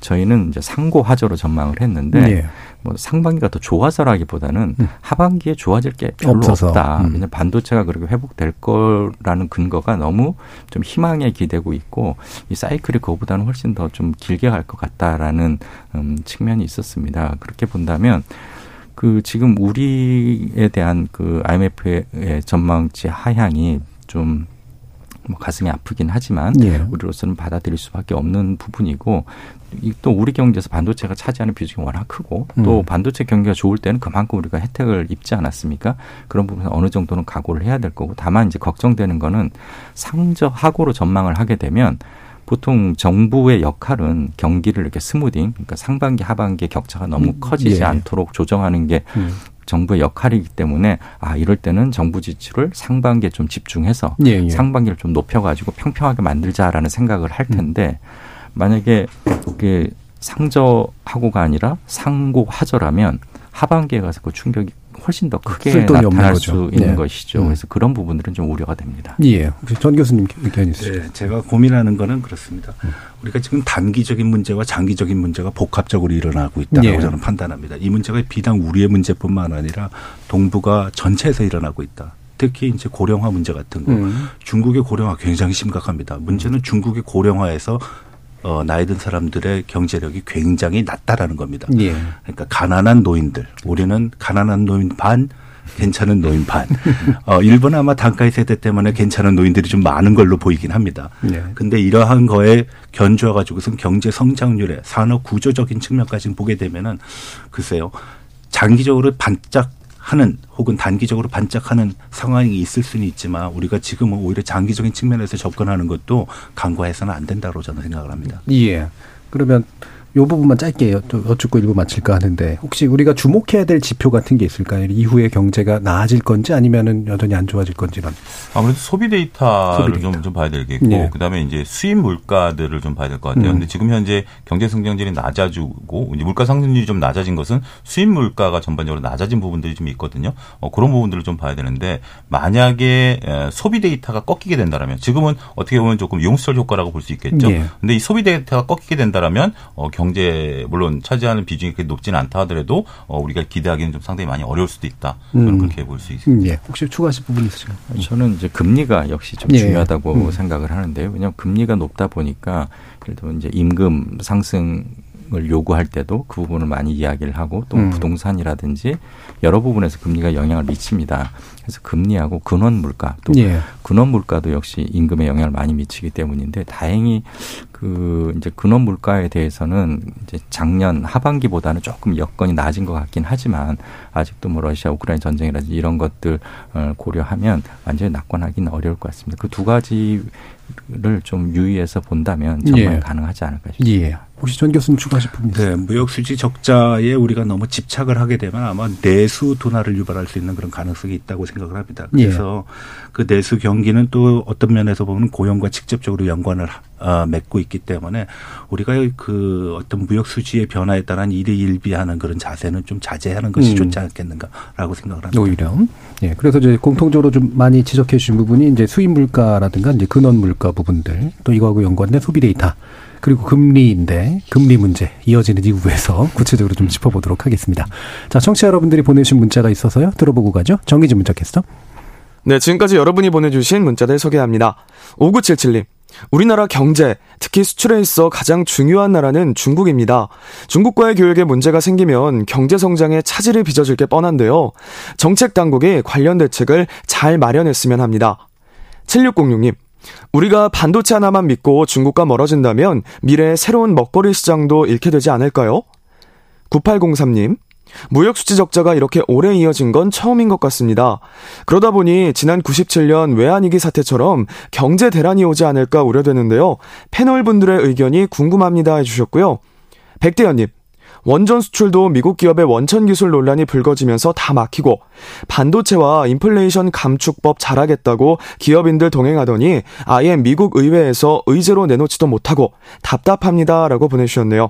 저희는 이제 상고 하저로 전망을 했는데 예. 뭐 상반기가 더 좋아서라기보다는 음. 하반기에 좋아질 게 별로 없어서. 없다. 음. 왜냐하면 반도체가 그렇게 회복될 거라는 근거가 너무 좀 희망에 기대고 있고 이 사이클이 그거보다는 훨씬 더 좀 길게 갈 것 같다라는 음, 측면이 있었습니다. 그렇게 본다면 그 지금 우리에 대한 그 IMF의 전망치 하향이 좀 뭐 가슴이 아프긴 하지만 예. 우리로서는 받아들일 수밖에 없는 부분이고 이또 우리 경제에서 반도체가 차지하는 비중이 워낙 크고 또 음. 반도체 경기가 좋을 때는 그만큼 우리가 혜택을 입지 않았습니까? 그런 부분은 어느 정도는 각오를 해야 될 거고 다만 이제 걱정되는 거는 상저하고로 전망을 하게 되면 보통 정부의 역할은 경기를 이렇게 스무딩, 그러니까 상반기 하반기 격차가 너무 음, 커지지 예. 않도록 조정하는 게 음. 정부의 역할이기 때문에 아 이럴 때는 정부 지출을 상반기에 좀 집중해서 예, 예. 상반기를 좀 높여가지고 평평하게 만들자라는 생각을 할 음. 텐데 만약에 그 상저하고가 아니라 상고하저라면 하반기에 가서 그 충격이 훨씬 더 크게 나타날 거죠. 수 있는 네. 것이죠. 음. 그래서 그런 부분들은 좀 우려가 됩니다. 예. 혹시 전 교수님 의견 있으세요? 네, 제가 고민하는 거는 그렇습니다. 우리가 지금 단기적인 문제와 장기적인 문제가 복합적으로 일어나고 있다고 예. 저는 판단합니다. 이 문제가 비단 우리의 문제뿐만 아니라 동북아 전체에서 일어나고 있다. 특히 이제 고령화 문제 같은 거. 음. 중국의 고령화 굉장히 심각합니다. 문제는 중국의 고령화에서 어, 나이 든 사람들의 경제력이 굉장히 낮다라는 겁니다. 예. 그러니까 가난한 노인들, 우리는 가난한 노인 반, 괜찮은 노인 반. 어, 일본은 아마 단가의 세대 때문에 괜찮은 노인들이 좀 많은 걸로 보이긴 합니다. 네. 근데 이러한 거에 견주어 가지고선 경제 성장률에 산업 구조적인 측면까지 보게 되면은 글쎄요. 장기적으로 반짝 하는 혹은 단기적으로 반짝하는 상황이 있을 수는 있지만 우리가 지금은 오히려 장기적인 측면에서 접근하는 것도 간과해서는 안 된다고 저는 생각을 합니다. 예. 그러면 요 부분만 짧게 여- 여쭙고 일부 마칠까 하는데 혹시 우리가 주목해야 될 지표 같은 게 있을까요? 이후에 경제가 나아질 건지 아니면은 여전히 안 좋아질 건지 이런. 아무래도 소비 데이터를 소비 데이터. 좀, 좀 봐야 되겠고, 예. 그다음에 이제 수입 물가들을 좀 봐야 될 것 같아요. 음. 근데 지금 현재 경제 성장률이 낮아지고, 이제 물가 상승률이 좀 낮아진 것은 수입 물가가 전반적으로 낮아진 부분들이 좀 있거든요. 어, 그런 부분들을 좀 봐야 되는데, 만약에 에, 소비 데이터가 꺾이게 된다라면, 지금은 어떻게 보면 조금 용수철 효과라고 볼 수 있겠죠. 예. 근데 이 소비 데이터가 꺾이게 된다라면, 어, 경제 물론 차지하는 비중이 그렇게 높지는 않다 하더라도 어, 우리가 기대하기는 좀 상당히 많이 어려울 수도 있다. 저는 음. 그렇게 볼 수 있습니다. 음, 예. 혹시 추가하실 부분 있으신가요? 저는 이제 금리가 역시 좀 예. 중요하다고 음. 생각을 하는데요. 왜냐하면 금리가 높다 보니까 예를 들면 이제 임금 상승 을 요구할 때도 그 부분을 많이 이야기를 하고 또 음. 부동산이라든지 여러 부분에서 금리가 영향을 미칩니다. 그래서 금리하고 근원 물가 또 예. 근원 물가도 역시 임금에 영향을 많이 미치기 때문인데 다행히 그 이제 근원 물가에 대해서는 이제 작년 하반기보다는 조금 여건이 낮은 것 같긴 하지만 아직도 뭐 러시아 우크라이나 전쟁이라든지 이런 것들 을 고려하면 완전히 낙관하기는 어려울 것 같습니다. 그 두 가지를 좀 유의해서 본다면 정말 예. 가능하지 않을까 싶습니다. 예. 혹시 전 교수님 추가하실 부분 있으세요? 네, 무역 수지 적자에 우리가 너무 집착을 하게 되면 아마 내수 둔화를 유발할 수 있는 그런 가능성이 있다고 생각을 합니다. 그래서 그 내수 경기는 또 어떤 면에서 보면 고용과 직접적으로 연관을 어, 맺고 있기 때문에 우리가 그 어떤 무역 수지의 변화에 따른 일희일비하는 그런 자세는 좀 자제하는 것이 음. 좋지 않겠는가라고 생각을 합니다. 오히려. 예. 그래서 이제 공통적으로 좀 많이 지적해 주신 부분이 이제 수입 물가라든가 이제 근원 물가 부분들 또 이거하고 연관된 소비 데이터 그리고 금리인데 금리 문제 이어지는 이후에서 구체적으로 좀 짚어보도록 하겠습니다. 자, 청취자 여러분들이 보내주신 문자가 있어서요. 들어보고 가죠. 정기진 문자 캐스터. 네, 지금까지 여러분이 보내주신 문자들 소개합니다. 5977님. 우리나라 경제, 특히 수출에 있어 가장 중요한 나라는 중국입니다. 중국과의 교역에 문제가 생기면 경제 성장에 차질을 빚어질 게 뻔한데요. 정책 당국이 관련 대책을 잘 마련했으면 합니다. 7606님. 우리가 반도체 하나만 믿고 중국과 멀어진다면 미래의 새로운 먹거리 시장도 잃게 되지 않을까요? 9803님. 무역 수지 적자가 이렇게 오래 이어진 건 처음인 것 같습니다. 그러다 보니 지난 97년 외환위기 사태처럼 경제 대란이 오지 않을까 우려되는데요. 패널 분들의 의견이 궁금합니다 해주셨고요. 백대현님. 원전 수출도 미국 기업의 원천 기술 논란이 불거지면서 다 막히고 반도체와 인플레이션 감축법 잘하겠다고 기업인들 동행하더니 아예 미국 의회에서 의제로 내놓지도 못하고 답답합니다라고 보내주셨네요.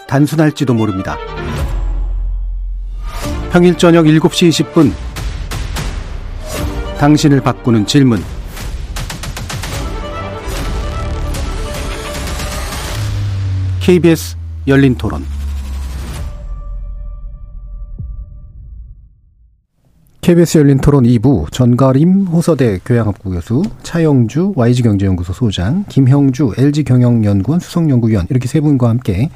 단순할지도 모릅니다. 평일 저녁 7시 20분 당신을 바꾸는 질문 KBS 열린 토론 KBS 열린 토론 2부 전가림 호서대 교양학부 교수, 차영주 YG경제연구소 소장, 김형주 LG경영연구원 수석연구위원 이렇게 세 분과 함께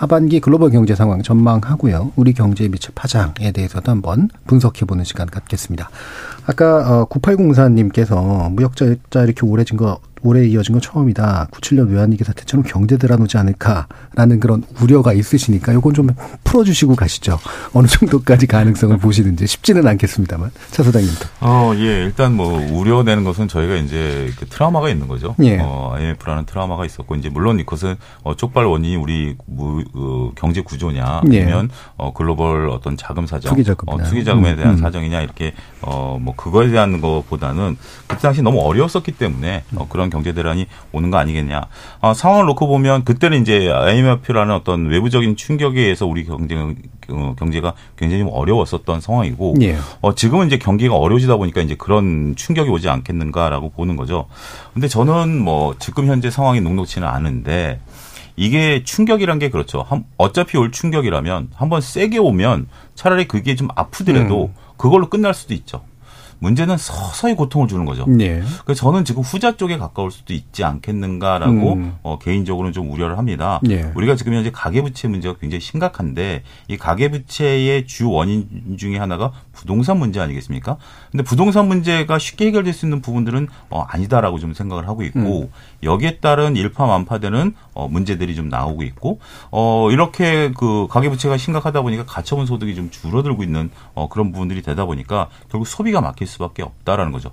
하반기 글로벌 경제 상황 전망하고요. 우리 경제에 미칠 파장에 대해서도 한번 분석해보는 시간 갖겠습니다. 아까 9804님께서 무역자 이렇게 오래진 거 올해 이어진 건 처음이다. 97년 외환위기 사태처럼 경제 대란 오지 않을까라는 그런 우려가 있으시니까 요건 좀 풀어주시고 가시죠. 어느 정도까지 가능성을 보시는지 쉽지는 않겠습니다만 차 소장님도. 어, 예. 일단 뭐 우려되는 것은 저희가 이제 그 트라우마가 있는 거죠. 예. 어, IMF라는 트라우마가 있었고 이제 물론 이것은 어, 쪽발 원인이 우리 무, 어, 경제 구조냐 예. 아니면 어, 글로벌 어떤 자금 사정, 투기 자금이나. 어, 투기 자금에 음, 대한 음. 사정이냐 이렇게 어, 뭐 그거에 대한 것보다는 그때 당시 너무 어려웠었기 때문에 어, 그런 경제 대란이 오는 거 아니겠냐. 아, 상황을 놓고 보면 그때는 이제 IMF라는 어떤 외부적인 충격에 의해서 우리 경제 어, 경제가 굉장히 좀 어려웠었던 상황이고 예. 어, 지금은 이제 경기가 어려워지다 보니까 이제 그런 충격이 오지 않겠는가라고 보는 거죠. 근데 저는 뭐 지금 현재 상황이 녹록치는 않은데 이게 충격이란 게 그렇죠. 한, 어차피 올 충격이라면 한번 세게 오면 차라리 그게 좀 아프더라도 그걸로 끝날 수도 있죠. 문제는 서서히 고통을 주는 거죠. 예. 그래서 저는 지금 후자 쪽에 가까울 수도 있지 않겠는가라고 음. 어, 개인적으로는 좀 우려를 합니다. 예. 우리가 지금 현재 가계부채 문제가 굉장히 심각한데 이 가계부채의 주 원인 중에 하나가 부동산 문제 아니겠습니까? 근데 부동산 문제가 쉽게 해결될 수 있는 부분들은 어, 아니다라고 좀 생각을 하고 있고 음. 여기에 따른 일파만파되는 어, 문제들이 좀 나오고 있고 어, 이렇게 그 가계부채가 심각하다 보니까 가처분 소득이 좀 줄어들고 있는 어, 그런 부분들이 되다 보니까 결국 소비가 막힐 수밖에 없다라는 거죠.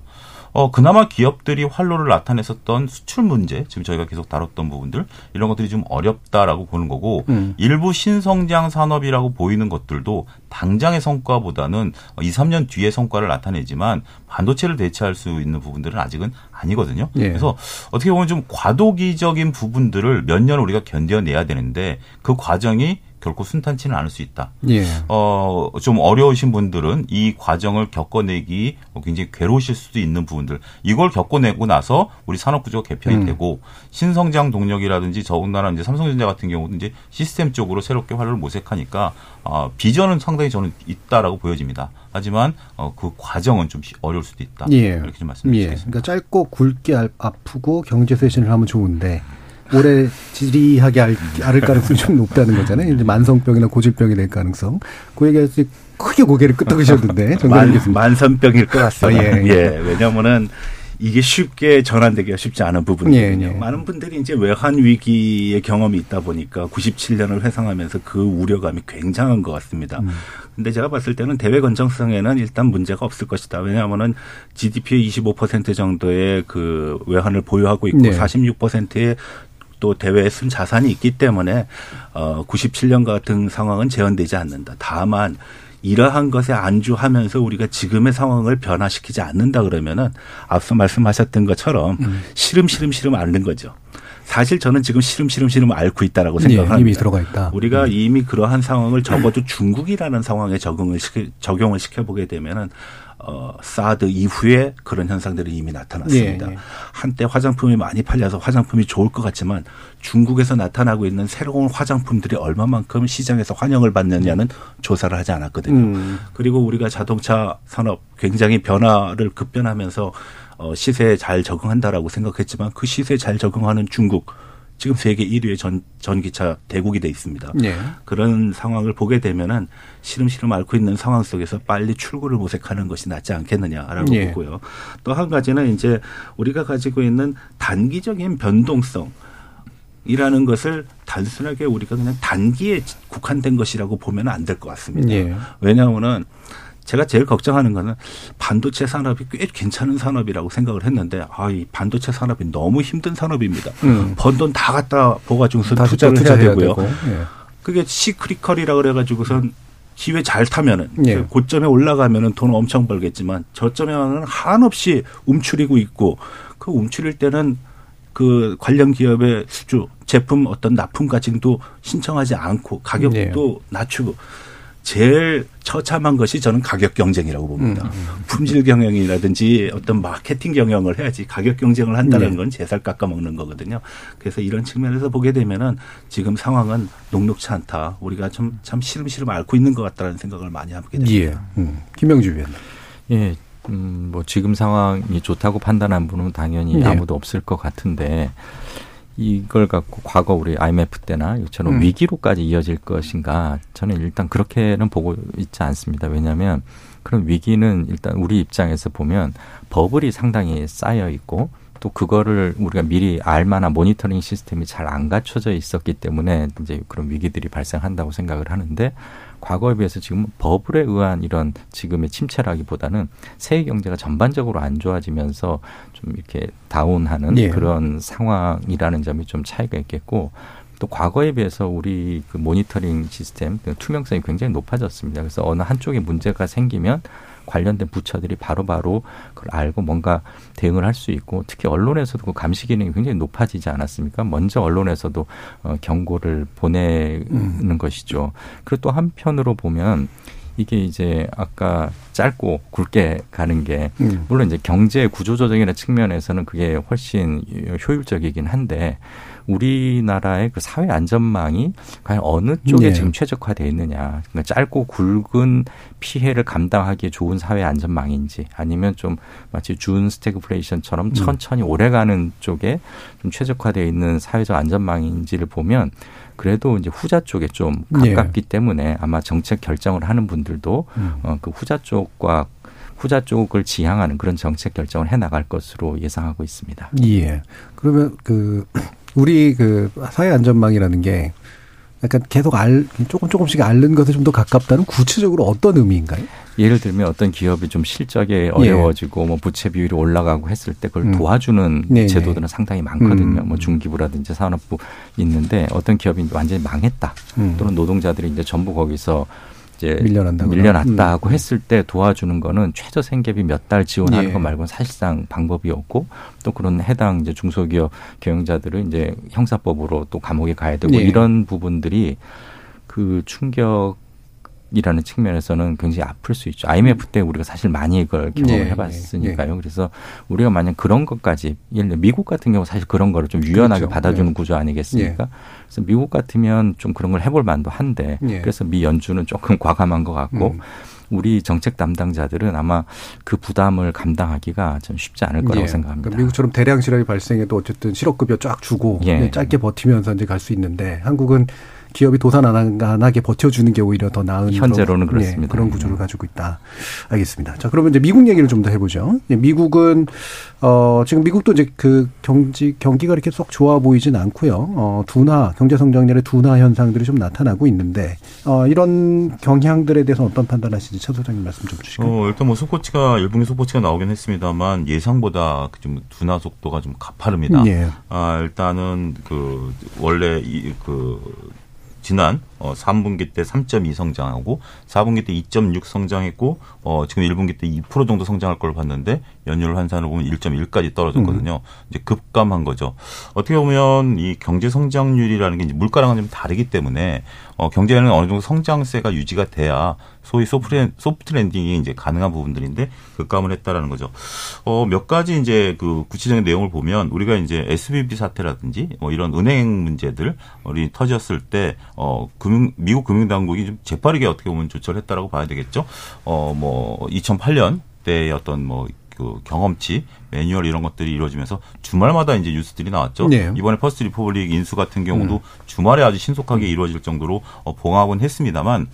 어 그나마 기업들이 활로를 나타냈었던 수출 문제, 지금 저희가 계속 다뤘던 부분들 이런 것들이 좀 어렵다라고 보는 거고 음. 일부 신성장 산업이라고 보이는 것들도 당장의 성과보다는 2, 3년 뒤의 성과를 나타내지만 반도체를 대체할 수 있는 부분들은 아직은 아니거든요. 예. 그래서 어떻게 보면 좀 과도기적인 부분들을 몇 년 우리가 견뎌내야 되는데 그 과정이 결코 순탄치는 않을 수 있다. 예. 어, 좀 어려우신 분들은 이 과정을 겪어내기 굉장히 괴로우실 수도 있는 부분들. 이걸 겪어내고 나서 우리 산업구조가 개편이 음. 되고 신성장 동력이라든지 더군다나 이제 삼성전자 같은 경우도 이제 시스템 쪽으로 새롭게 활로를 모색하니까 어, 비전은 상당히 저는 있다라고 보여집니다. 하지만 어, 그 과정은 좀 시- 어려울 수도 있다. 예. 이렇게 좀 예. 말씀드리겠습니다. 그러니까 짧고 굵게 알- 아프고 경제 쇄신을 하면 좋은데 오래 지리하게 알, 앓을 가능성이 좀 높다는 거잖아요. 이제 만성병이나 고질병이 될 가능성. 그 얘기에서 크게 고개를 끄덕이셨는데 만. 만선병일 것 같습니다. 아, 예, 예, 예. 왜냐면은 이게 쉽게 전환되기가 쉽지 않은 부분이거든요. 예, 예. 많은 분들이 이제 외환 위기의 경험이 있다 보니까 97년을 회상하면서 그 우려감이 굉장한 것 같습니다. 음. 근데 제가 봤을 때는 대외 건전성에는 일단 문제가 없을 것이다. 왜냐하면은 GDP의 25% 정도의 그 외환을 보유하고 있고 네. 46%의 또 대외에 순 자산이 있기 때문에 어 97년 같은 상황은 재현되지 않는다. 다만 이러한 것에 안주하면서 우리가 지금의 상황을 변화시키지 않는다 그러면은 앞서 말씀하셨던 것처럼 음. 시름 시름 시름 앓는 거죠. 사실 저는 지금 시름 시름 시름 앓고 있다라고 예, 생각합니다. 이미 들어가 있다. 우리가 음. 이미 그러한 상황을 적어도 중국이라는 상황에 적응을 시켜, 적용을 시켜보게 되면은 어, 사드 이후에 그런 현상들이 이미 나타났습니다. 예, 예. 한때 화장품이 많이 팔려서 화장품이 좋을 것 같지만 중국에서 나타나고 있는 새로운 화장품들이 얼마만큼 시장에서 환영을 받느냐는 조사를 하지 않았거든요. 음. 그리고 우리가 자동차 산업 굉장히 변화를 급변하면서 어, 시세에 잘 적응한다라고 생각했지만 그 시세에 잘 적응하는 중국 지금 세계 1위의 전, 전기차 대국이 돼 있습니다. 예. 그런 상황을 보게 되면은 시름시름 앓고 있는 상황 속에서 빨리 출구를 모색하는 것이 낫지 않겠느냐라고 예. 보고요. 또 한 가지는 이제 우리가 가지고 있는 단기적인 변동성 이라는 것을 단순하게 우리가 그냥 단기에 국한된 것이라고 보면 안 될 것 같습니다. 예. 왜냐하면은 제가 제일 걱정하는 거는 반도체 산업이 꽤 괜찮은 산업이라고 생각을 했는데 아, 이 반도체 산업이 너무 힘든 산업입니다. 음. 번돈 다 갖다 보가지고서 투자를 해야 되고요. 되고. 예. 그게 시크리컬이라 그래가지고선 기회 잘 타면은 예. 고점에 올라가면은 돈 엄청 벌겠지만 저점에는 한없이 움츠리고 있고 그 움츠릴 때는 그 관련 기업의 수주 제품 어떤 납품 가증도 신청하지 않고 가격도 낮추고 제일 처참한 것이 저는 가격 경쟁이라고 봅니다. 품질 경영이라든지 어떤 마케팅 경영을 해야지 가격 경쟁을 한다는 네. 건 제살 깎아먹는 거거든요. 그래서 이런 측면에서 보게 되면은 지금 상황은 녹록치 않다. 우리가 좀 참 시름시름 앓고 있는 것 같다는 생각을 많이 하게 됩니다. 예. 음. 김영주 위원. 예, 음, 뭐 지금 상황이 좋다고 판단한 분은 당연히 예. 아무도 없을 것 같은데 이걸 갖고 과거 우리 IMF 때나 이처럼 음. 위기로까지 이어질 것인가 저는 일단 그렇게는 보고 있지 않습니다. 왜냐하면 그런 위기는 일단 우리 입장에서 보면 버블이 상당히 쌓여 있고 또 그거를 우리가 미리 알만한 모니터링 시스템이 잘 안 갖춰져 있었기 때문에 이제 그런 위기들이 발생한다고 생각을 하는데 과거에 비해서 지금 버블에 의한 이런 지금의 침체라기보다는 세계 경제가 전반적으로 안 좋아지면서 좀 이렇게 다운하는 예. 그런 상황이라는 점이 좀 차이가 있겠고 또 과거에 비해서 우리 그 모니터링 시스템 그 투명성이 굉장히 높아졌습니다. 그래서 어느 한쪽에 문제가 생기면 관련된 부처들이 바로 바로 그걸 알고 뭔가 대응을 할 수 있고 특히 언론에서도 그 감시 기능이 굉장히 높아지지 않았습니까? 먼저 언론에서도 어, 경고를 보내는 것이죠. 그리고 또 한편으로 보면 이게 이제 아까 짧고 굵게 가는 게 음. 물론 이제 경제 구조조정이라는 측면에서는 그게 훨씬 효율적이긴 한데 우리나라의 그 사회 안전망이 과연 어느 쪽에 네. 지금 최적화되어 있느냐. 그러니까 짧고 굵은 피해를 감당하기에 좋은 사회 안전망인지 아니면 좀 마치 준 스태그플레이션처럼 천천히 오래가는 쪽에 좀 최적화되어 있는 사회적 안전망인지를 보면 그래도 이제 후자 쪽에 좀 네. 가깝기 때문에 아마 정책 결정을 하는 분들도 음. 어, 그 후자 쪽과 후자 쪽을 지향하는 그런 정책 결정을 해 나갈 것으로 예상하고 있습니다. 예. 그러면 그 우리 그 사회 안전망이라는 게 약간 계속 알 조금 조금씩 앓는 것에 좀 더 가깝다는 구체적으로 어떤 의미인가요? 예를 들면 어떤 기업이 좀 실적에 어려워지고 뭐 부채 비율이 올라가고 했을 때 그걸 예. 음. 도와주는 네네. 제도들은 상당히 많거든요. 음. 뭐 중기부라든지 산업부 있는데 어떤 기업이 완전히 망했다. 음. 또는 노동자들이 이제 전부 거기서 이제 밀려난다거나. 밀려났다 음. 했을 때 도와주는 거는 최저 생계비 몇 달 지원하는 예. 것 말고는 사실상 방법이 없고 또 그런 해당 이제 중소기업 경영자들은 이제 형사법으로 또 감옥에 가야 되고 예. 이런 부분들이 그 충격 이라는 측면에서는 굉장히 아플 수 있죠. IMF 때 우리가 사실 많이 이걸 경험을 예, 해봤으니까요. 그래서 우리가 만약 그런 것까지 예를 들어 미국 같은 경우 사실 그런 거를 좀 유연하게 그렇죠. 받아주는 예. 구조 아니겠습니까? 그래서 미국 같으면 좀 그런 걸 해볼 만도 한데 예. 그래서 미 연준은 조금 과감한 것 같고 음. 우리 정책 담당자들은 아마 그 부담을 감당하기가 좀 쉽지 않을 거라고 예. 생각합니다. 그러니까 미국처럼 대량 실업이 발생해도 어쨌든 실업급여 쫙 주고 예. 네, 짧게 버티면서 이제 갈 수 있는데 한국은 기업이 도산 안 하- 하게 버텨주는 게 오히려 더 나은 현재로는 그런, 그렇습니다. 예, 그런 구조를 가지고 있다. 알겠습니다. 자 그러면 이제 미국 얘기를 좀 더 해보죠. 예, 미국은 어 지금 미국도 이제 그 경지 경기가 이렇게 썩 좋아 보이진 않고요. 어 둔화 경제 성장률의 둔화 현상들이 좀 나타나고 있는데 어 이런 경향들에 대해서 어떤 판단하시는지 차 소장님 말씀 좀 주시고요. 어, 일단 뭐 속보치가 1분기 속보치가 나오긴 했습니다만 예상보다 좀 둔화 속도가 좀 가파릅니다. 예. 아, 일단은 그 원래 이 그 지난 어 3분기 때 3.2 성장하고 4분기 때 2.6 성장했고 어 지금 1분기 때 2% 정도 성장할 걸 봤는데 연율 환산을 보면 1.1까지 떨어졌거든요. 이제 급감한 거죠. 어떻게 보면 이 경제 성장률이라는 게 이제 물가랑은 좀 다르기 때문에 어 경제에는 어느 정도 성장세가 유지가 돼야 소위 soft, soft landing이 이제 가능한 부분들인데 급감을 했다라는 거죠. 어, 몇 가지 이제 그 구체적인 내용을 보면 우리가 이제 SVB 사태라든지 뭐 이런 은행 문제들 우리 터졌을 때 어, 금융, 미국 금융당국이 좀 재빠르게 어떻게 보면 조처를 했다라고 봐야 되겠죠. 어, 뭐 2008년 때의 어떤 뭐그 경험치, 매뉴얼 이런 것들이 이루어지면서 주말마다 이제 뉴스들이 나왔죠. 네. 이번에 First Republic 인수 같은 경우도 주말에 아주 신속하게 이루어질 정도로 어, 봉합은 했습니다만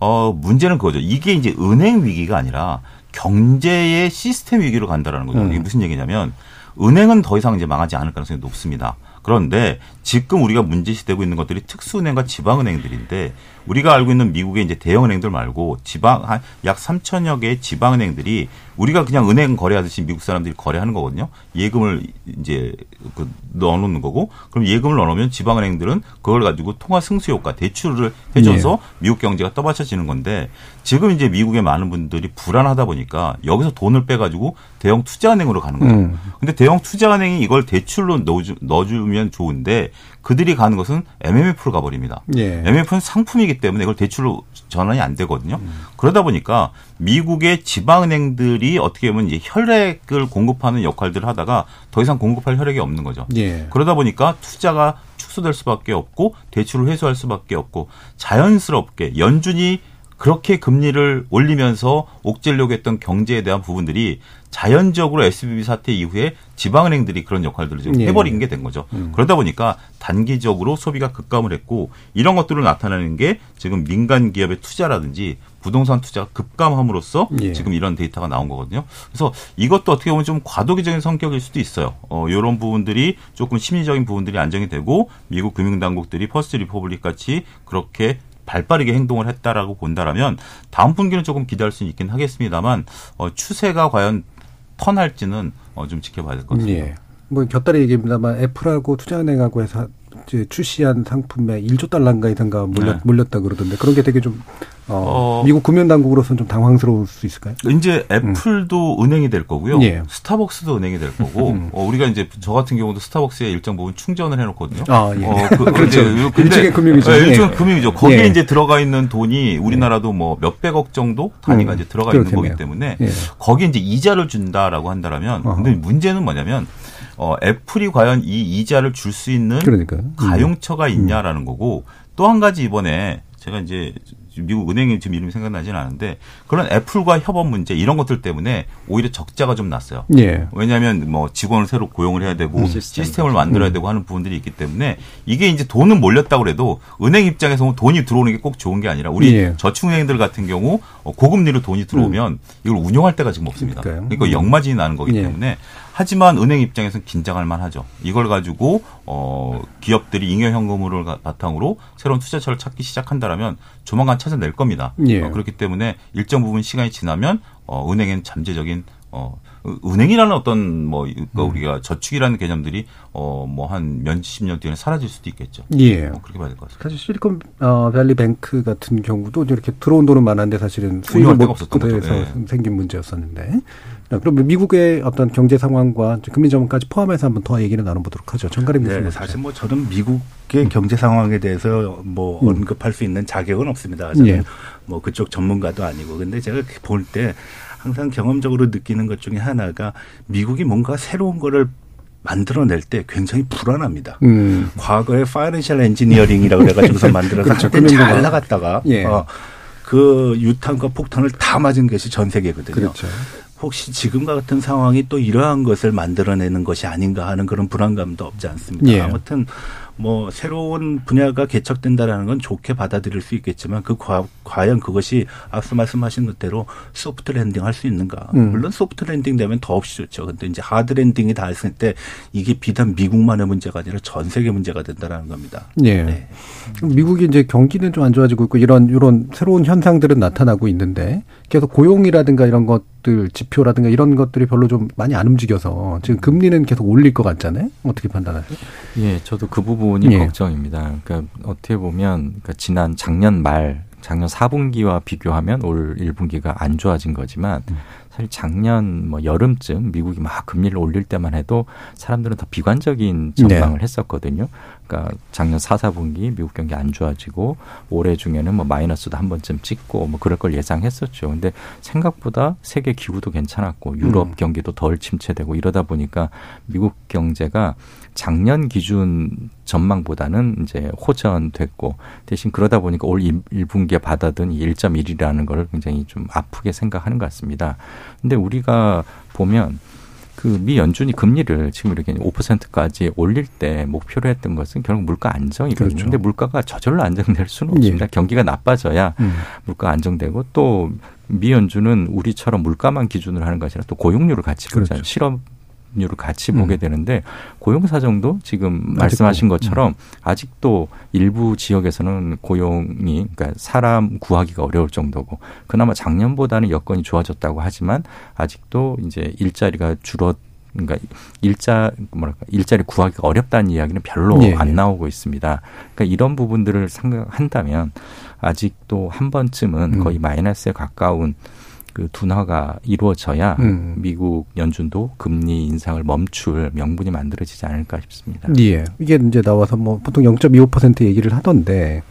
어, 문제는 그거죠. 이게 이제 은행 위기가 아니라 경제의 시스템 위기로 간다라는 거죠. 음. 이게 무슨 얘기냐면 은행은 더 이상 이제 망하지 않을 가능성이 높습니다. 그런데 지금 우리가 문제시되고 있는 것들이 특수은행과 지방은행들인데 우리가 알고 있는 미국의 이제 대형 은행들 말고 지방 한 약 3천여 개의 지방 은행들이 우리가 그냥 은행 거래하듯이 미국 사람들이 거래하는 거거든요. 예금을 이제 그 넣어놓는 거고 그럼 예금을 넣어놓으면 지방 은행들은 그걸 가지고 통화 승수 효과 대출을 해줘서 미국 경제가 떠받쳐지는 건데 지금 이제 미국의 많은 분들이 불안하다 보니까 여기서 돈을 빼가지고 대형 투자은행으로 가는 거예요. 음. 근데 대형 투자은행이 이걸 대출로 넣어주, 넣어주면 좋은데 그들이 가는 것은 MMF로 가버립니다. 예. MMF는 상품이기 때문에 이걸 대출로 전환이 안 되거든요. 그러다 보니까 미국의 지방은행들이 어떻게 보면 이제 혈액을 공급하는 역할들을 하다가 더 이상 공급할 혈액이 없는 거죠. 예. 그러다 보니까 투자가 축소될 수밖에 없고 대출을 회수할 수밖에 없고 자연스럽게 연준이 그렇게 금리를 올리면서 옥죄려고 했던 경제에 대한 부분들이 자연적으로 SVB 사태 이후에 지방은행들이 그런 역할들을 지금 예. 해버린 게 된 거죠. 그러다 보니까 단기적으로 소비가 급감을 했고 이런 것들을 나타내는 게 지금 민간 기업의 투자라든지 부동산 투자가 급감함으로써 예. 지금 이런 데이터가 나온 거거든요. 그래서 이것도 어떻게 보면 좀 과도기적인 성격일 수도 있어요. 어, 이런 부분들이 조금 심리적인 부분들이 안정이 되고 미국 금융당국들이 First Republic 같이 그렇게 발빠르게 행동을 했다라고 본다라면 다음 분기는 조금 기대할 수는 있긴 하겠습니다만 어, 추세가 과연 턴할지는 어, 좀 지켜봐야 될 것 같습니다. 예. 뭐 곁다리 얘기입니다만 애플하고 투자은행하고 해서 출시한 상품에 1조 달러인가이든가 몰렸, 네. 몰렸다 그러던데 그런 게 되게 좀 어, 어. 미국 금융 당국으로서는 좀 당황스러울 수 있을까요? 이제 애플도 은행이 될 거고요. 예. 스타벅스도 은행이 될 거고, 음. 어, 우리가 이제 저 같은 경우도 스타벅스에 일정 부분 충전을 해놓거든요. 아, 예. 어, 그, 그렇죠. 이제 근데- 일종의 금융이죠. 네, 일종의 예. 금융이죠. 거기에 예. 이제 들어가 있는 돈이 우리나라도 뭐 몇백억 정도 단위가 음, 이제 들어가 있는 그렇겠네요. 거기 때문에 예. 거기에 이제 이자를 준다라고 한다라면. 근데 문제는 뭐냐면, 어, 애플이 과연 이 이자를 줄 수 있는 그러니까요. 음. 가용처가 있냐라는 거고 또 한 가지 이번에 제가 이제 미국 은행이 지금 이름이 생각나지는 않은데 그런 애플과 협업 문제 이런 것들 때문에 오히려 적자가 좀 났어요. 예. 왜냐하면 뭐 직원을 새로 고용을 해야 되고 시스템. 시스템을 만들어야 되고 하는 부분들이 있기 때문에 이게 이제 돈은 몰렸다고 그래도 은행 입장에서 는 돈이 들어오는 게 꼭 좋은 게 아니라 우리 예. 저축은행들 같은 경우 어, 고금리로 돈이 들어오면 이걸 운용할 데가 지금 없습니다. 그러니까요. 그러니까 역마진이 나는 거기 예. 때문에 하지만 은행 입장에서는 긴장할 만하죠. 이걸 가지고 어 기업들이 잉여 현금을 바탕으로 새로운 투자처를 찾기 시작한다라면 조만간 찾아낼 겁니다. 예. 어, 그렇기 때문에 일정 부분 시간이 지나면 어 은행엔 잠재적인 어 은행이라는 어떤 뭐 그러니까 음. 우리가 저축이라는 개념들이 어 뭐 한 몇십 년 뒤에는 사라질 수도 있겠죠. 예. 어, 그렇게 봐야 될 것 같습니다. 사실 실리콘 어, 밸리 뱅크 같은 경우도 이렇게 들어온 돈은 많았는데 사실은 수익을 못 없었던 거죠. 예. 생긴 문제였었는데. 자, 그럼 미국의 어떤 경제 상황과 금리 전망까지 포함해서 한번 더 얘기를 나눠보도록 하죠. 정가림 네, 교수님. 사실 뭐 저는 미국의 경제 상황에 대해서 뭐 음. 언급할 수 있는 자격은 없습니다. 저는 예. 뭐 그쪽 전문가도 아니고. 근데 제가 볼 때 항상 경험적으로 느끼는 것 중에 하나가 미국이 뭔가 새로운 거를 만들어낼 때 굉장히 불안합니다. 음. 과거에 financial engineering이라고 그래가지고서 만들어서 그렇죠. 한때 잘 금융공학. 나갔다가 예. 어, 그 유탄과 폭탄을 다 맞은 것이 전 세계거든요. 그렇죠. 혹시 지금과 같은 상황이 또 이러한 것을 만들어내는 것이 아닌가 하는 그런 불안감도 없지 않습니다. 예. 아무튼 뭐 새로운 분야가 개척된다라는 건 좋게 받아들일 수 있겠지만 그 과, 과연 그것이 앞서 말씀하신 것대로 soft landing 할 수 있는가? 음. 물론 soft landing 되면 더없이 좋죠. 근데 이제 hard landing이 다 했을 때 이게 비단 미국만의 문제가 아니라 전 세계 문제가 된다라는 겁니다. 예. 네. 미국이 이제 경기는 좀 안 좋아지고 있고 이런 이런 새로운 현상들은 나타나고 있는데 계속 고용이라든가 이런 것들 지표라든가 이런 것들이 별로 좀 많이 안 움직여서 지금 금리는 계속 올릴 것 같잖아요. 어떻게 판단하세요? 예, 저도 그 부분이 예. 걱정입니다. 그러니까 어떻게 보면 그러니까 지난 작년 말 작년 4분기와 비교하면 올 1분기가 안 좋아진 거지만 사실 작년 뭐 여름쯤 미국이 막 금리를 올릴 때만 해도 사람들은 더 비관적인 전망을 했었거든요. 그러니까 작년 4, 4분기 미국 경기 안 좋아지고 올해 중에는 뭐 마이너스도 한 번쯤 찍고 뭐 그럴 걸 예상했었죠. 근데 생각보다 세계 기후도 괜찮았고 유럽 음. 경기도 덜 침체되고 이러다 보니까 미국 경제가 작년 기준 전망보다는 이제 호전됐고 대신 그러다 보니까 올 1분기에 받아든 이 1.1이라는 걸 굉장히 좀 아프게 생각하는 것 같습니다. 근데 우리가 보면 그미 연준이 금리를 지금 이렇게 5%까지 올릴 때 목표로 했던 것은 결국 물가 안정이거든요. 그렇죠. 근데 물가가 저절로 안정될 수는 예. 없습니다. 경기가 나빠져야 음. 물가 안정되고 또 미 연준은 우리처럼 물가만 기준으로 하는 것이 아니라 또 고용률을 같이 그렇죠. 보잖 실업률을 같이 음. 보게 되는데 고용 사정도 지금. 말씀하신 것처럼 아직도 일부 지역에서는 고용이 그러니까 사람 구하기가 어려울 정도고 그나마 작년보다는 여건이 좋아졌다고 하지만 아직도 이제 일자리가 줄어 그러니까 일자 뭐랄까 일자리 구하기가 어렵다는 이야기는 별로 예, 안 예. 나오고 있습니다. 그러니까 이런 부분들을 생각한다면 아직도 한 번쯤은 음. 거의 마이너스에 가까운 그 둔화가 이루어져야 음. 미국 연준도 금리 인상을 멈출 명분이 만들어지지 않을까 싶습니다. 예. 이게 이제 나와서 뭐 보통 0.25% 얘기를 하던데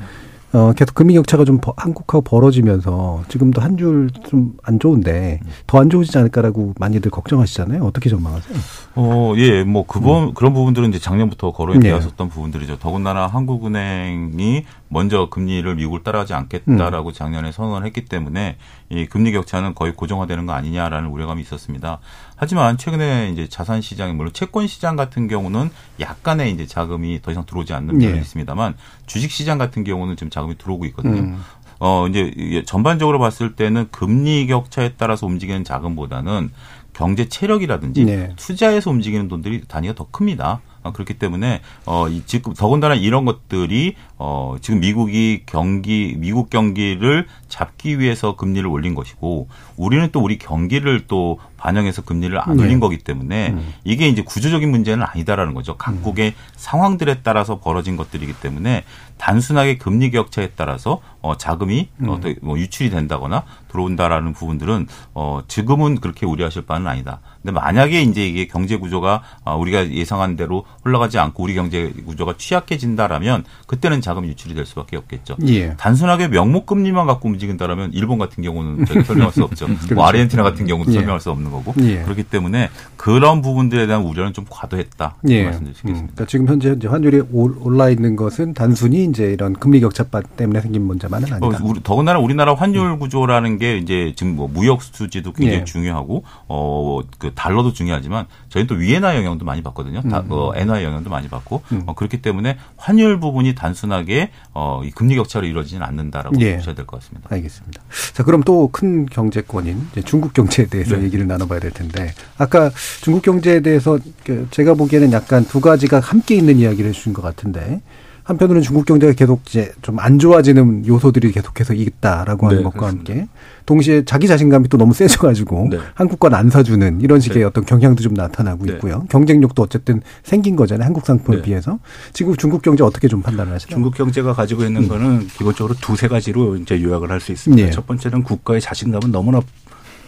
어 계속 금리 격차가 좀 버- 한국하고 벌어지면서 지금도 한 줄 좀 안 좋은데 더 안 좋아지지 않을까라고 많이들 걱정하시잖아요. 어떻게 전망하세요? 어, 예, 뭐, 그번, 그런 부분들은 이제 작년부터 거론이 음. 네. 되었었던 부분들이죠. 더군다나 한국은행이 먼저 금리를 미국을 따라하지 않겠다라고 작년에 선언을 했기 때문에 이 금리 격차는 거의 고정화되는 거 아니냐라는 우려감이 있었습니다. 하지만 최근에 이제 자산 시장이 물론 채권 시장 같은 경우는 약간의 이제 자금이 더 이상 들어오지 않는 면이 예. 있습니다만 주식 시장 같은 경우는 지금 자금이 들어오고 있거든요. 음. 어, 이제 전반적으로 봤을 때는 금리 격차에 따라서 움직이는 자금보다는 경제 체력이라든지 네. 투자에서 움직이는 돈들이 단위가 더 큽니다. 어, 그렇기 때문에 어, 이, 지금 더군다나 이런 것들이 어, 지금 미국이 경기 미국 경기를 잡기 위해서 금리를 올린 것이고 우리는 또 우리 경기를 또 반영해서 금리를 안 네. 올린 거기 때문에 음. 이게 이제 구조적인 문제는 아니다라는 거죠. 각국의 상황들에 따라서 벌어진 것들이기 때문에 단순하게 금리 격차에 따라서 어, 자금이 음. 어, 뭐 유출이 된다거나 들어온다라는 부분들은 어, 지금은 그렇게 우려하실 바는 아니다. 근데 만약에 이제 이게 경제 구조가 어, 우리가 예상한 대로 흘러가지 않고 우리 경제 구조가 취약해진다라면 그때는 자금 유출이 될 수밖에 없겠죠. 예. 단순하게 명목 금리만 갖고 움직인다라면 일본 같은 경우는 설명할 수 없죠. 그렇죠. 뭐 아르헨티나 같은 경우도 예. 설명할 수 없는 거고 예. 그렇기 때문에 그런 부분들에 대한 우려는 좀 과도했다 예. 수 음. 그러니까 지금 현재 환율이 올- 올라 있는 것은 단순히 이제 이런 금리 격차 때문에 생긴 문제만은 어, 아니다. 우리, 더군다나 우리나라 환율 구조라는 게 이제 지금 뭐 무역 수지도 굉장히 예. 중요하고 어뭐그 달러도 중요하지만 저희는 또 위엔화 영향도 많이 받거든요. 다, 음. 어, 엔화 영향도 많이 받고 음. 어, 그렇기 때문에 환율 부분이 단순하게 어, 이 금리 격차로 이루어지지는 않는다라고 예. 보셔야 될 것 같습니다. 알겠습니다. 자, 그럼 또 큰 경제권인 중국 경제에 대해서 네. 얘기를 나눠봐야 될 텐데, 아까 중국 경제에 대해서 그 제가 보기에는 약간 두 가지가 함께 있는 이야기를 해주신 것 같은데, 한편으로는 중국 경제가 계속 이제 좀 안 좋아지는 요소들이 계속해서 있다라고 하는 네, 것과 그렇습니다. 함께, 동시에 자기 자신감이 또 너무 세져가지고 네. 한국 건안 사주는 이런 식의 네. 어떤 경향도 좀 나타나고 네. 있고요. 경쟁력도 어쨌든 생긴 거잖아요. 한국 상품에 네. 비해서. 지금 중국 경제 어떻게 좀 판단을 하시나요? 중국 경제가 가지고 있는 음. 거는 기본적으로 두세 가지로 이제 요약을 할 수 있습니다. 예. 첫 번째는 국가의 자신감은 너무나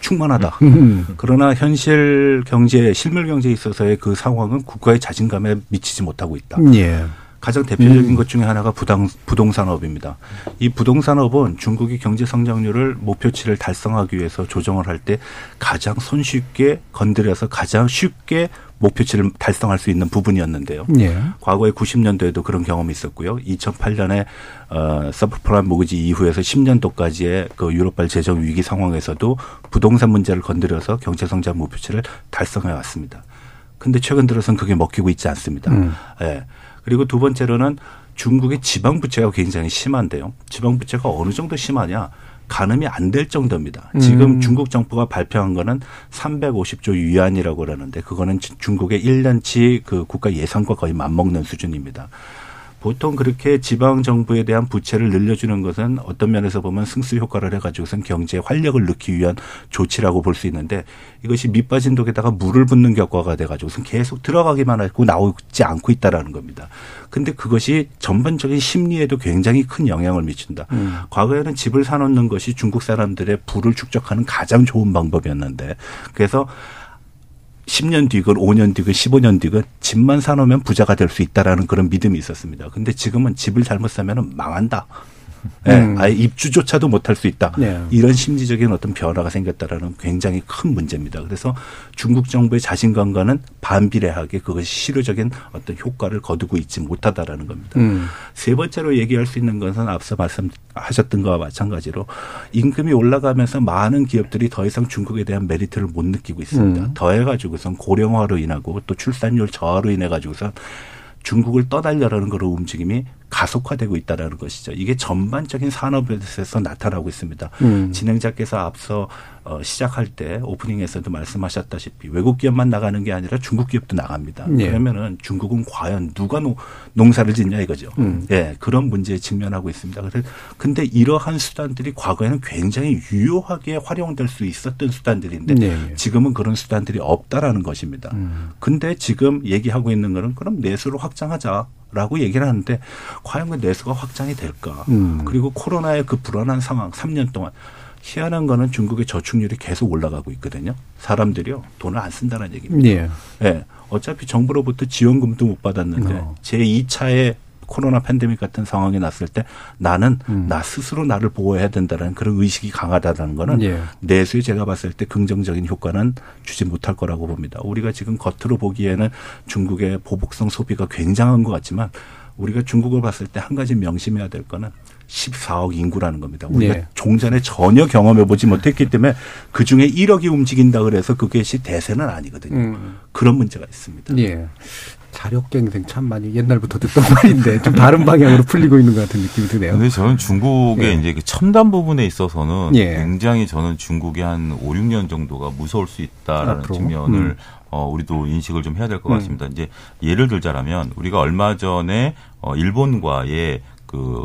충만하다. 음. 그러나 현실 경제, 실물 경제에 있어서의 그 상황은 국가의 자신감에 미치지 못하고 있다. 예. 가장 대표적인 음. 것 중에 하나가 부당, 부동산업입니다. 이 부동산업은 중국이 경제 성장률을 목표치를 달성하기 위해서 조정을 할 때 가장 손쉽게 건드려서 가장 쉽게 목표치를 달성할 수 있는 부분이었는데요. 예. 과거에 90년도에도 그런 경험이 있었고요. 2008년에 어, 서브프라임 모기지 이후에서 10년도까지의 그 유럽발 재정 위기 상황에서도 부동산 문제를 건드려서 경제 성장 목표치를 달성해 왔습니다. 근데 최근 들어서는 그게 먹히고 있지 않습니다. 음. 예. 그리고 두 번째로는 중국의 지방 부채가 굉장히 심한데요. 지방 부채가 어느 정도 심하냐? 가늠이 안 될 정도입니다. 지금 음. 중국 정부가 발표한 거는 350조 위안이라고 그러는데 그거는 지- 중국의 1년치 그 국가 예산과 거의 맞먹는 수준입니다. 보통 그렇게 지방 정부에 대한 부채를 늘려주는 것은 어떤 면에서 보면 승수 효과를 해가지고선 경제에 활력을 넣기 위한 조치라고 볼 수 있는데 이것이 밑빠진 독에다가 물을 붓는 격과가 돼가지고선 계속 들어가기만 하고 나오지 않고 있다라는 겁니다. 근데 그것이 전반적인 심리에도 굉장히 큰 영향을 미친다. 과거에는 집을 사놓는 것이 중국 사람들의 부를 축적하는 가장 좋은 방법이었는데 그래서 10년 뒤건 5년 뒤건 15년 뒤건 집만 사놓으면 부자가 될 수 있다라는 그런 믿음이 있었습니다. 근데 지금은 집을 잘못 사면은 망한다. 예, 음. 아예 입주조차도 못할 수 있다. 네. 이런 심리적인 어떤 변화가 생겼다라는 굉장히 큰 문제입니다. 그래서 중국 정부의 자신감과는 반비례하게 그것이 실효적인 어떤 효과를 거두고 있지 못하다라는 겁니다. 음. 세 번째로 얘기할 수 있는 것은 앞서 말씀하셨던 것과 마찬가지로 임금이 올라가면서 많은 기업들이 더 이상 중국에 대한 메리트를 못 느끼고 있습니다. 음. 더해가지고선 고령화로 인하고 또 출산율 저하로 인해 가지고선 중국을 떠달려라는 그런 움직임이 가속화되고 있다라는 것이죠. 이게 전반적인 산업에서 나타나고 있습니다. 음. 진행자께서 앞서 어, 시작할 때 오프닝에서도 말씀하셨다시피 외국 기업만 나가는 게 아니라 중국 기업도 나갑니다. 예. 그러면은 중국은 과연 누가 노, 농사를 짓냐 이거죠. 음. 예, 그런 문제에 직면하고 있습니다. 그래서 근데 이러한 수단들이 과거에는 굉장히 유효하게 활용될 수 있었던 수단들인데 네, 네. 지금은 그런 수단들이 없다라는 것입니다. 음. 근데 지금 얘기하고 있는 거는 그럼 내수를 확장하자. 라고 얘기를 하는데 과연 그 내수가 확장이 될까? 음. 그리고 코로나의 그 불안한 상황 3년 동안 희한한 거는 중국의 저축률이 계속 올라가고 있거든요. 사람들이요 돈을 안 쓴다는 얘기입니다. 예. 예. 어차피 정부로부터 지원금도 못 받았는데 어. 제 2차의 코로나 팬데믹 같은 상황이 났을 때 나는 음. 나 스스로 나를 보호해야 된다는 그런 의식이 강하다는 거는 예. 내수에 제가 봤을 때 긍정적인 효과는 주지 못할 거라고 봅니다. 우리가 지금 겉으로 보기에는 중국의 보복성 소비가 굉장한 것 같지만 우리가 중국을 봤을 때 한 가지 명심해야 될 거는 14억 인구라는 겁니다. 우리가 예. 종전에 전혀 경험해 보지 못했기 때문에 그 중에 1억이 움직인다 그래서 그것이 대세는 아니거든요. 음. 그런 문제가 있습니다. 예. 자력갱생 참 많이 옛날부터 듣던 말인데 좀 다른 방향으로 풀리고 있는 것 같은 느낌이 드네요. 근데 저는 중국의 예. 이제 그 첨단 부분에 있어서는 예. 굉장히 저는 중국이 한 5, 6년 정도가 무서울 수 있다라는 앞으로? 측면을 음. 어, 우리도 인식을 좀 해야 될것 음. 같습니다. 이제 예를 들자라면 우리가 얼마 전에 어, 일본과의 그,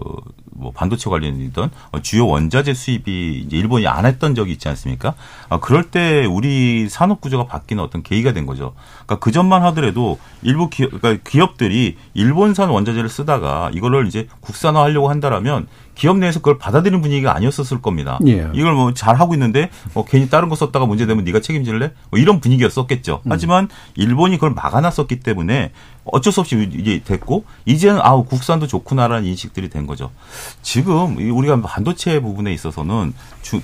뭐, 반도체 관련이던 어, 주요 원자재 수입이 이제 일본이 안 했던 적이 있지 않습니까? 아, 그럴 때 우리 산업 구조가 바뀌는 어떤 계기가 된 거죠. 그러니까 그 전만 하더라도 일부 기업, 그러니까 기업들이 일본산 원자재를 쓰다가 이거를 이제 국산화 하려고 한다라면 기업 내에서 그걸 받아들이는 분위기가 아니었었을 겁니다. 예. 이걸 뭐 잘 하고 있는데 뭐 괜히 다른 거 썼다가 문제되면 네가 책임질래? 뭐 이런 분위기였었겠죠. 음. 하지만 일본이 그걸 막아놨었기 때문에 어쩔 수 없이 이제 됐고 이제는 아우 국산도 좋구나라는 인식들이 된 거죠. 지금 우리가 반도체 부분에 있어서는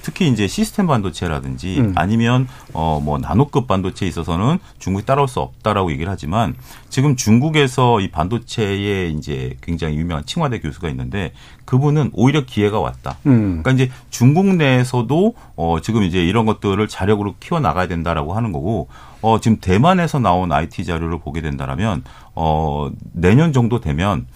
특히 이제 시스템 반도체라든지 음. 아니면 어 뭐 나노급 반도체에 있어서는 중국이 따라올 수 없다라고 얘기를 하지만 지금 중국에서 이 반도체에 이제 굉장히 유명한 칭화대 교수가 있는데 그분은 오히려 기회가 왔다. 음. 그러니까 이제 중국 내에서도 어 지금 이제 이런 것들을 자력으로 키워 나가야 된다라고 하는 거고 어 지금 대만에서 나온 IT 자료를 보게 된다라면 어 내년 정도 되면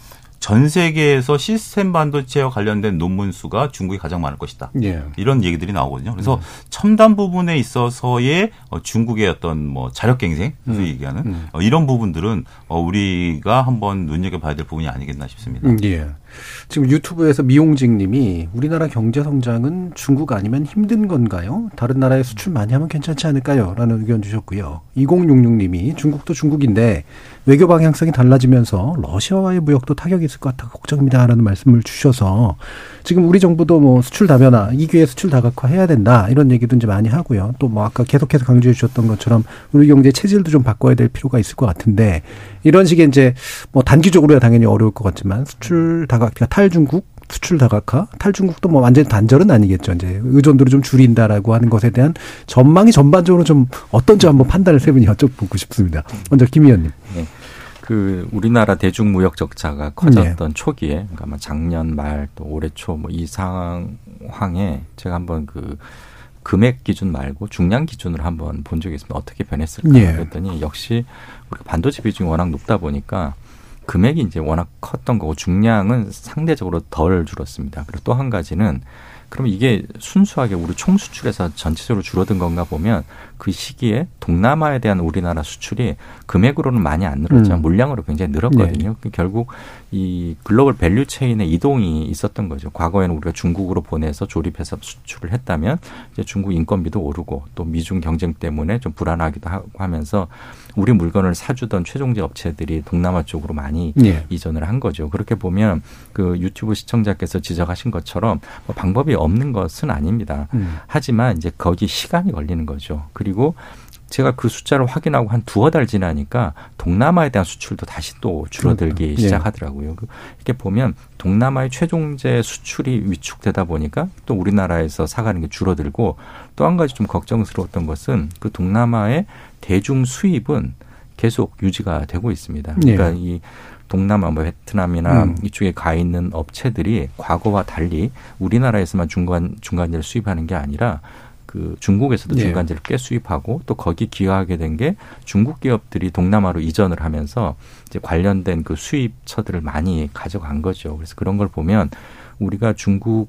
전 세계에서 시스템 반도체와 관련된 논문 수가 중국이 가장 많을 것이다. 예. 이런 얘기들이 나오거든요. 그래서 음. 첨단 부분에 있어서의 어, 중국의 어떤 뭐 자력 갱생, 음. 얘기하는 음. 어, 이런 부분들은 어, 우리가 한번 눈여겨 봐야 될 부분이 아니겠나 싶습니다. 음, 예. 지금 유튜브에서 미용직 님이 우리나라 경제 성장은 중국 아니면 힘든 건가요? 다른 나라에 수출 많이 하면 괜찮지 않을까요? 라는 의견 주셨고요. 2066 님이 중국도 중국인데 외교 방향성이 달라지면서 러시아와의 무역도 타격이 있을 것 같아 걱정입니다 라는 말씀을 주셔서 지금 우리 정부도 뭐 수출 다변화 이 기회에 수출 다각화 해야 된다 이런 얘기도 이제 많이 하고요. 또 뭐 아까 계속해서 강조해 주셨던 것처럼 우리 경제 체질도 좀 바꿔야 될 필요가 있을 것 같은데 이런 식의 이제 뭐 단기적으로야 당연히 어려울 것 같지만 수출 다각 그러니까 탈중국 수출 다각화, 탈중국도 뭐 완전히 단절은 아니겠죠. 이제 의존도를 좀 줄인다라고 하는 것에 대한 전망이 전반적으로 좀 어떤지 한번 판단을 세 분이 여쭤보고 싶습니다. 먼저 김 의원님. 네. 그 우리나라 대중 무역 적자가 커졌던 네. 초기에 그러니까 뭐 작년 말 또 올해 초 뭐 이 상황에 제가 한번 그 금액 기준 말고 중량 기준으로 한번 본 적이 있습니다. 어떻게 변했을까 네. 그랬더니 역시 우리가 반도체 비중이 워낙 높다 보니까 금액이 이제 워낙 컸던 거고 중량은 상대적으로 덜 줄었습니다. 그리고 또 한 가지는 그럼 이게 순수하게 우리 총 수출에서 전체적으로 줄어든 건가 보면 그 시기에 동남아에 대한 우리나라 수출이 금액으로는 많이 안 늘었지만 음. 물량으로 굉장히 늘었거든요. 네. 결국 이 global value chain의 이동이 있었던 거죠. 과거에는 우리가 중국으로 보내서 조립해서 수출을 했다면 이제 중국 인건비도 오르고 또 미중 경쟁 때문에 좀 불안하기도 하고 하면서 우리 물건을 사주던 최종재 업체들이 동남아 쪽으로 많이 네. 이전을 한 거죠. 그렇게 보면 그 유튜브 시청자께서 지적하신 것처럼 뭐 방법이 없는 것은 아닙니다. 음. 하지만 이제 거기 시간이 걸리는 거죠. 그리고 제가 그 숫자를 확인하고 한 두어 달 지나니까 동남아에 대한 수출도 다시 또 줄어들기 그러니까. 시작하더라고요. 예. 이렇게 보면 동남아의 최종재 수출이 위축되다 보니까 또 우리나라에서 사가는 게 줄어들고 또 한 가지 좀 걱정스러웠던 것은 그 동남아의 대중 수입은 계속 유지가 되고 있습니다. 그러니까 예. 이 동남아 뭐 베트남이나 음. 이쪽에 가 있는 업체들이 과거와 달리 우리나라에서만 중간 중간재를 수입하는 게 아니라 그 중국에서도 네. 중간재를 꽤 수입하고 또 거기 기여하게 된 게 중국 기업들이 동남아로 이전을 하면서 이제 관련된 그 수입처들을 많이 가져간 거죠. 그래서 그런 걸 보면 우리가 중국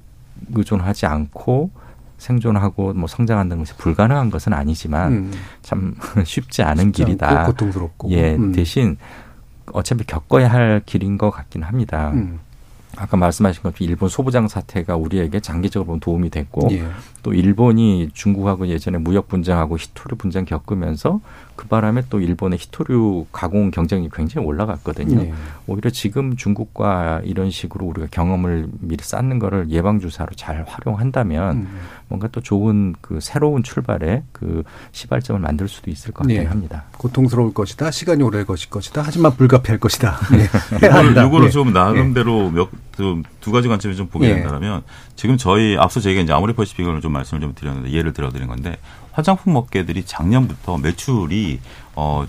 의존하지 않고 생존하고 뭐 성장한다는 것이 불가능한 것은 아니지만 음. 참 쉽지 않은 길이다. 고통스럽고. 예, 음. 대신 어차피 겪어야 할 길인 것 같긴 합니다. 음. 아까 말씀하신 것처럼 일본 소부장 사태가 우리에게 장기적으로 보면 도움이 됐고 예. 또 일본이 중국하고 예전에 무역 분쟁하고 히토류 분쟁 겪으면서 그 바람에 또 일본의 히토류 가공 경쟁이 굉장히 올라갔거든요. 네. 오히려 지금 중국과 이런 식으로 우리가 경험을 미리 쌓는 거를 예방 주사로 잘 활용한다면 음. 뭔가 또 좋은 그 새로운 출발의 그 시발점을 만들 수도 있을 것 같긴 네. 합니다. 고통스러울 것이다. 시간이 오래 것일 것이다. 하지만 불가피할 것이다. 네. 이거를 네. 좀 나름대로 몇 두 가지 관점에 좀 보게 네. 된다면 지금 저희 앞서 저희가 이제 아모레 퍼시픽을 좀 말씀을 좀 드렸는데 예를 들어 드린 건데 화장품 업계들이 작년부터 매출이 어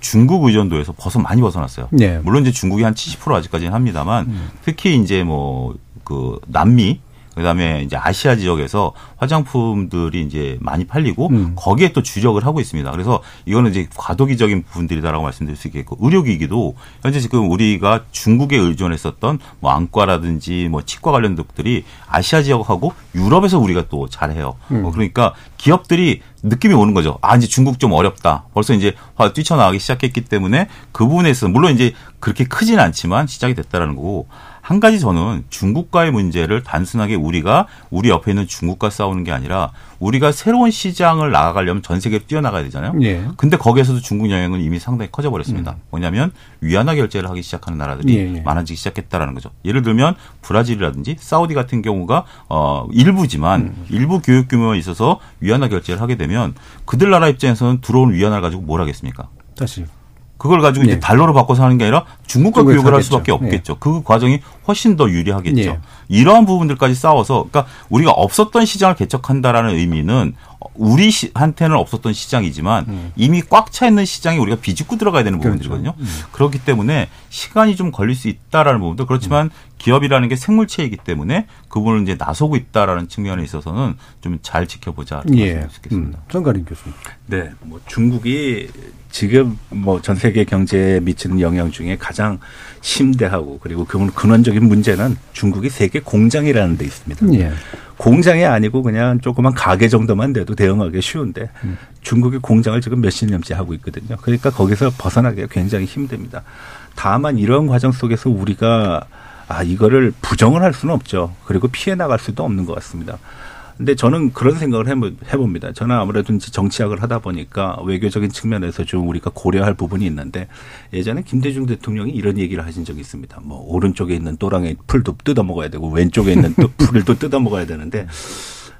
중국 의존도에서 벗어 많이 벗어났어요. 네. 물론 이제 중국이 한 70% 아직까지는 합니다만 음. 특히 이제 뭐 그 남미 그다음에 이제 아시아 지역에서 화장품들이 이제 많이 팔리고 음. 거기에 또 주력을 하고 있습니다. 그래서 이거는 이제 과도기적인 부분들이다라고 말씀드릴 수 있겠고 의료기기도 현재 지금 우리가 중국에 의존했었던 뭐 안과라든지 뭐 치과 관련 것들이 아시아 지역하고 유럽에서 우리가 또 잘해요. 음. 어, 그러니까 기업들이 느낌이 오는 거죠. 아, 이제 중국 좀 어렵다. 벌써 이제 뛰쳐나가기 시작했기 때문에 그 부분에 있어서 물론 이제 그렇게 크진 않지만 시작이 됐다라는 거고 한 가지 저는 중국과의 문제를 단순하게 우리가 우리 옆에 있는 중국과 싸우는 게 아니라 우리가 새로운 시장을 나아가려면 전 세계로 뛰어나가야 되잖아요. 예. 근데 거기에서도 중국 영향은 이미 상당히 커져 버렸습니다. 음. 뭐냐면 위안화 결제를 하기 시작하는 나라들이 예, 예. 많아지기 시작했다라는 거죠. 예를 들면 브라질이라든지 사우디 같은 경우가 어 일부지만 음. 일부 교육 규모에 있어서 위안화 결제를 하게 되면 그들 나라 입장에서는 들어온 위안화를 가지고 뭘 하겠습니까? 다시 그걸 가지고 이제 네. 달러로 바꿔서 하는 게 아니라 중국과 교역을 할. 수밖에 네. 없겠죠. 그 과정이 훨씬 더 유리하겠죠. 예. 이러한 부분들까지 싸워서 그러니까 우리가 없었던 시장을 개척한다라는 의미는 우리 시- 한테는 없었던 시장이지만 음. 이미 꽉 차 있는 시장에 우리가 비집고 들어가야 되는 그렇죠. 부분들이거든요. 그렇기 때문에 시간이 좀 걸릴 수 있다라는 부분도 그렇지만 기업이라는 게 생물체이기 때문에 그 부분을 이제 나서고 있다라는 측면에 있어서는 좀 잘 지켜보자 예. 있겠습니다. 음, 정가린 교수님. 네, 뭐 중국이 지금 뭐 전 세계 경제에 미치는 영향 중에 가장 심대하고 그리고 그 근원적인 문제는 중국이 세계 공장이라는 데 있습니다. 예. 공장이 아니고 그냥 조그만 가게 정도만 돼도 대응하기 쉬운데 중국이 공장을 지금 몇십 년째 하고 있거든요. 그러니까 거기서 벗어나기가 굉장히 힘듭니다. 다만 이런 과정 속에서 우리가 아 이거를 부정을 할 수는 없죠. 그리고 피해 나갈 수도 없는 것 같습니다. 근데 저는 그런 생각을 해봅니다. 저는 아무래도 이제 정치학을 하다 보니까 외교적인 측면에서 좀 우리가 고려할 부분이 있는데 예전에 김대중 대통령이 이런 얘기를 하신 적이 있습니다. 뭐 오른쪽에 있는 또랑의 풀도 뜯어 먹어야 되고 왼쪽에 있는 또 풀을 또 뜯어 먹어야 되는데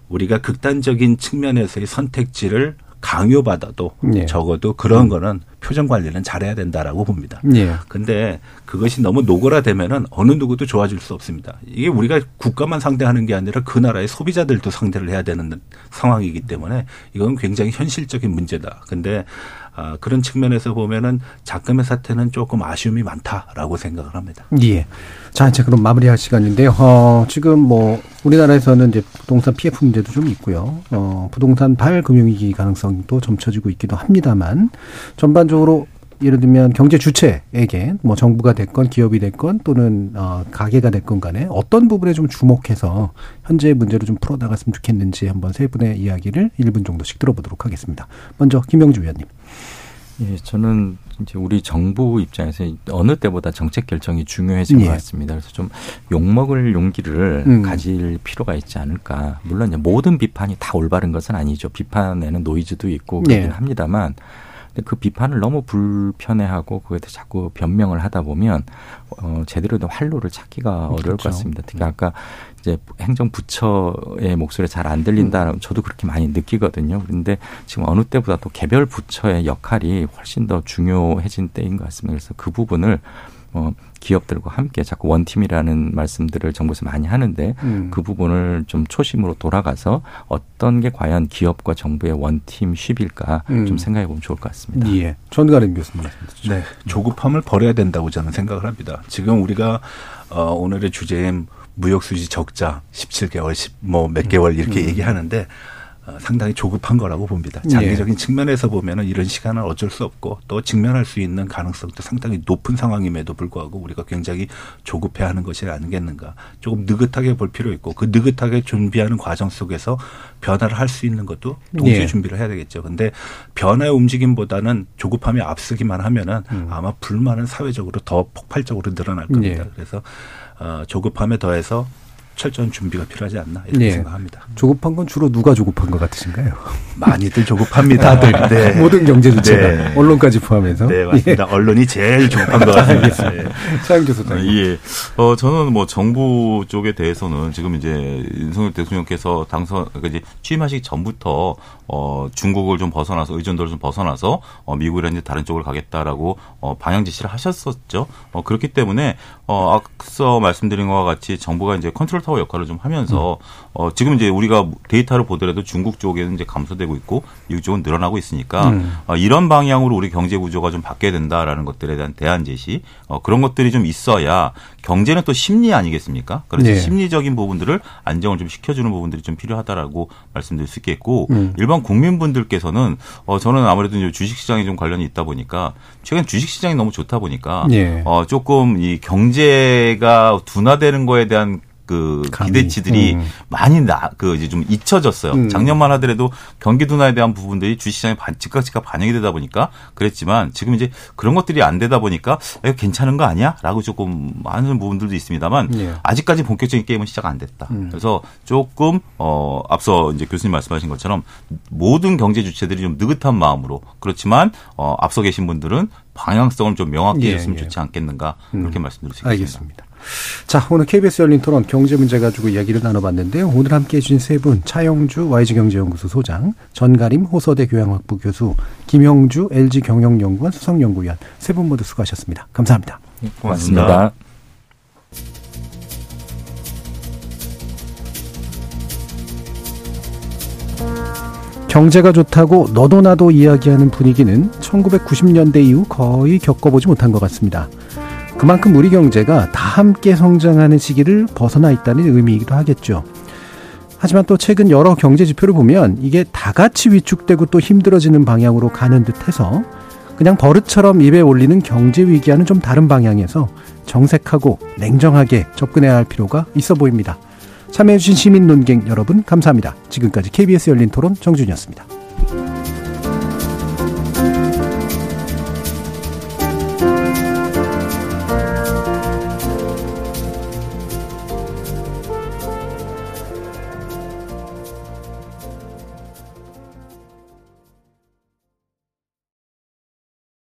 우리가 극단적인 측면에서의 선택지를 강요받아도 예. 적어도 그런 거는 표정 관리는 잘해야 된다라고 봅니다. 예. 근데 그것이 너무 노골화되면은 어느 누구도 좋아질 수 없습니다. 이게 우리가 국가만 상대하는 게 아니라 그 나라의 소비자들도 상대를 해야 되는 상황이기 때문에 이건 굉장히 현실적인 문제다. 근데 아, 그런 측면에서 보면은 작금의 사태는 조금 아쉬움이 많다라고 생각을 합니다. 예. 자, 이제 그럼 마무리할 시간인데요. 어, 지금 뭐, 우리나라에서는 이제 부동산 PF 문제도 좀 있고요. 어, 부동산 발 금융위기 가능성도 점쳐지고 있기도 합니다만, 전반적으로 예를 들면 경제 주체에게 뭐 정부가 됐건 기업이 됐건 또는 어, 가게가 됐건 간에 어떤 부분에 좀 주목해서 현재의 문제를 좀 풀어 나갔으면 좋겠는지 한번 세 분의 이야기를 1분 정도씩 들어보도록 하겠습니다. 먼저 김영주 위원님. 예, 저는 이제 우리 정부 입장에서 어느 때보다 정책 결정이 중요해진 예. 것 같습니다. 그래서 좀 욕먹을 용기를 음. 가질 필요가 있지 않을까. 물론 이제 모든 비판이 다 올바른 것은 아니죠. 비판에는 노이즈도 있고 그렇긴 예. 합니다만 근데 그 비판을 너무 불편해하고 그거에 대해 자꾸 변명을 하다 보면 어 제대로 된 활로를 찾기가 어려울 그렇죠. 것 같습니다. 특히 아까 이제 행정부처의 목소리 잘 안 들린다. 음. 저도 그렇게 많이 느끼거든요. 그런데 지금 어느 때보다 또 개별 부처의 역할이 훨씬 더 중요해진 때인 것 같습니다. 그래서 그 부분을 어, 기업들과 함께 자꾸 원팀이라는 말씀들을 정부에서 많이 하는데 음. 그 부분을 좀 초심으로 돌아가서 어떤 게 과연 기업과 정부의 원팀쉽일까 음. 좀 생각해 보면 좋을 것 같습니다. 예. 전가림 교수님 말씀. 네, 조급함을 버려야 된다고 저는 생각을 합니다. 지금 우리가 어, 오늘의 주제인 무역수지 적자 17개월, 10, 뭐몇 개월 이렇게 얘기하는데 어, 상당히 조급한 거라고 봅니다. 장기적인 측면에서 보면은 이런 시간은 어쩔 수 없고 또 직면할 수 있는 가능성도 상당히 높은 상황임에도 불구하고 우리가 굉장히 조급해하는 것이 아니겠는가. 조금 느긋하게 볼 필요 있고 그 느긋하게 준비하는 과정 속에서 변화를 할 수 있는 것도 동시에 예. 준비를 해야 되겠죠. 근데 변화의 움직임보다는 조급함이 앞서기만 하면은 아마 불만은 사회적으로 더 폭발적으로 늘어날 겁니다. 예. 그래서 어, 조급함에 더해서 철저한 준비가 필요하지 않나 이렇게 예. 생각합니다. 조급한 건 주로 누가 조급한 것 같으신가요? 많이들 조급합니다. 다들 네. 모든 경제 주체가 네. 언론까지 포함해서 네, 맞습니다. 언론이 제일 조급한 것 같습니다. 예. 차영주 소장님. 예. 어, 저는 뭐 정부 쪽에 대해서는 지금 이제 윤석열 대통령께서 당선, 그러니까 이제 취임하시기 전부터 어, 중국을 좀 벗어나서 의존도를 좀 벗어나서 어, 미국이라든지 다른 쪽으로 가겠다라고 어, 방향 지시를 하셨었죠. 어, 그렇기 때문에 어, 앞서 말씀드린 것과 같이 정부가 이제 컨트롤 타워 역할을 좀 하면서 어, 지금 이제 우리가 데이터를 보더라도 중국 쪽에는 이제 감소되고 있고 미국 쪽은 늘어나고 있으니까 어, 이런 방향으로 우리 경제 구조가 좀 바뀌어야 된다라는 것들에 대한 대안 제시 어, 그런 것들이 좀 있어야 경제는 또 심리 아니겠습니까? 그래서 네. 심리적인 부분들을 안정을 좀 시켜주는 부분들이 좀 필요하다라고 말씀드릴 수 있겠고 음. 일반 국민분들께서는 어, 저는 아무래도 주식시장에 좀 관련이 있다 보니까 최근 주식시장이 너무 좋다 보니까 예. 어, 조금 이 경제가 둔화되는 거에 대한 그 감이. 기대치들이 음. 많이 나, 그 이제 좀 잊혀졌어요. 음. 작년만 하더라도 경기 둔화에 대한 부분들이 주식시장에 반- 즉각 즉각 반영이 되다 보니까 그랬지만 지금 이제 그런 것들이 안 되다 보니까 이거 괜찮은 거 아니야? 라고 조금 하는 부분들도 있습니다만 예. 아직까지 본격적인 게임은 시작 안 됐다. 음. 그래서 조금 어 앞서 이제 교수님 말씀하신 것처럼 모든 경제 주체들이 좀 느긋한 마음으로 그렇지만 어 앞서 계신 분들은 방향성을 좀 명확히 예, 해줬으면 예. 좋지 않겠는가 그렇게 말씀드릴 수 있겠습니다. 알겠습니다. 자, 오늘 KBS 열린 토론 경제 문제 가지고 이야기를 나눠봤는데요. 오늘 함께 해주신 세 분, 차영주 YG경제연구소 소장, 전가림 호서대 교양학부 교수, 김영주 LG경영연구원 수석연구위원 세 분 모두 수고하셨습니다. 감사합니다. 고맙습니다. 경제가 좋다고 너도 나도 이야기하는 분위기는 1990년대 이후 거의 겪어보지 못한 것 같습니다. 그만큼 우리 경제가 다 함께 성장하는 시기를 벗어나 있다는 의미이기도 하겠죠. 하지만 또 최근 여러 경제 지표를 보면 이게 다 같이 위축되고 또 힘들어지는 방향으로 가는 듯해서 그냥 버릇처럼 입에 올리는 경제 위기와는 좀 다른 방향에서 정색하고 냉정하게 접근해야 할 필요가 있어 보입니다. 참여해주신 시민 논객 여러분 감사합니다. 지금까지 KBS 열린 토론 정준이었습니다.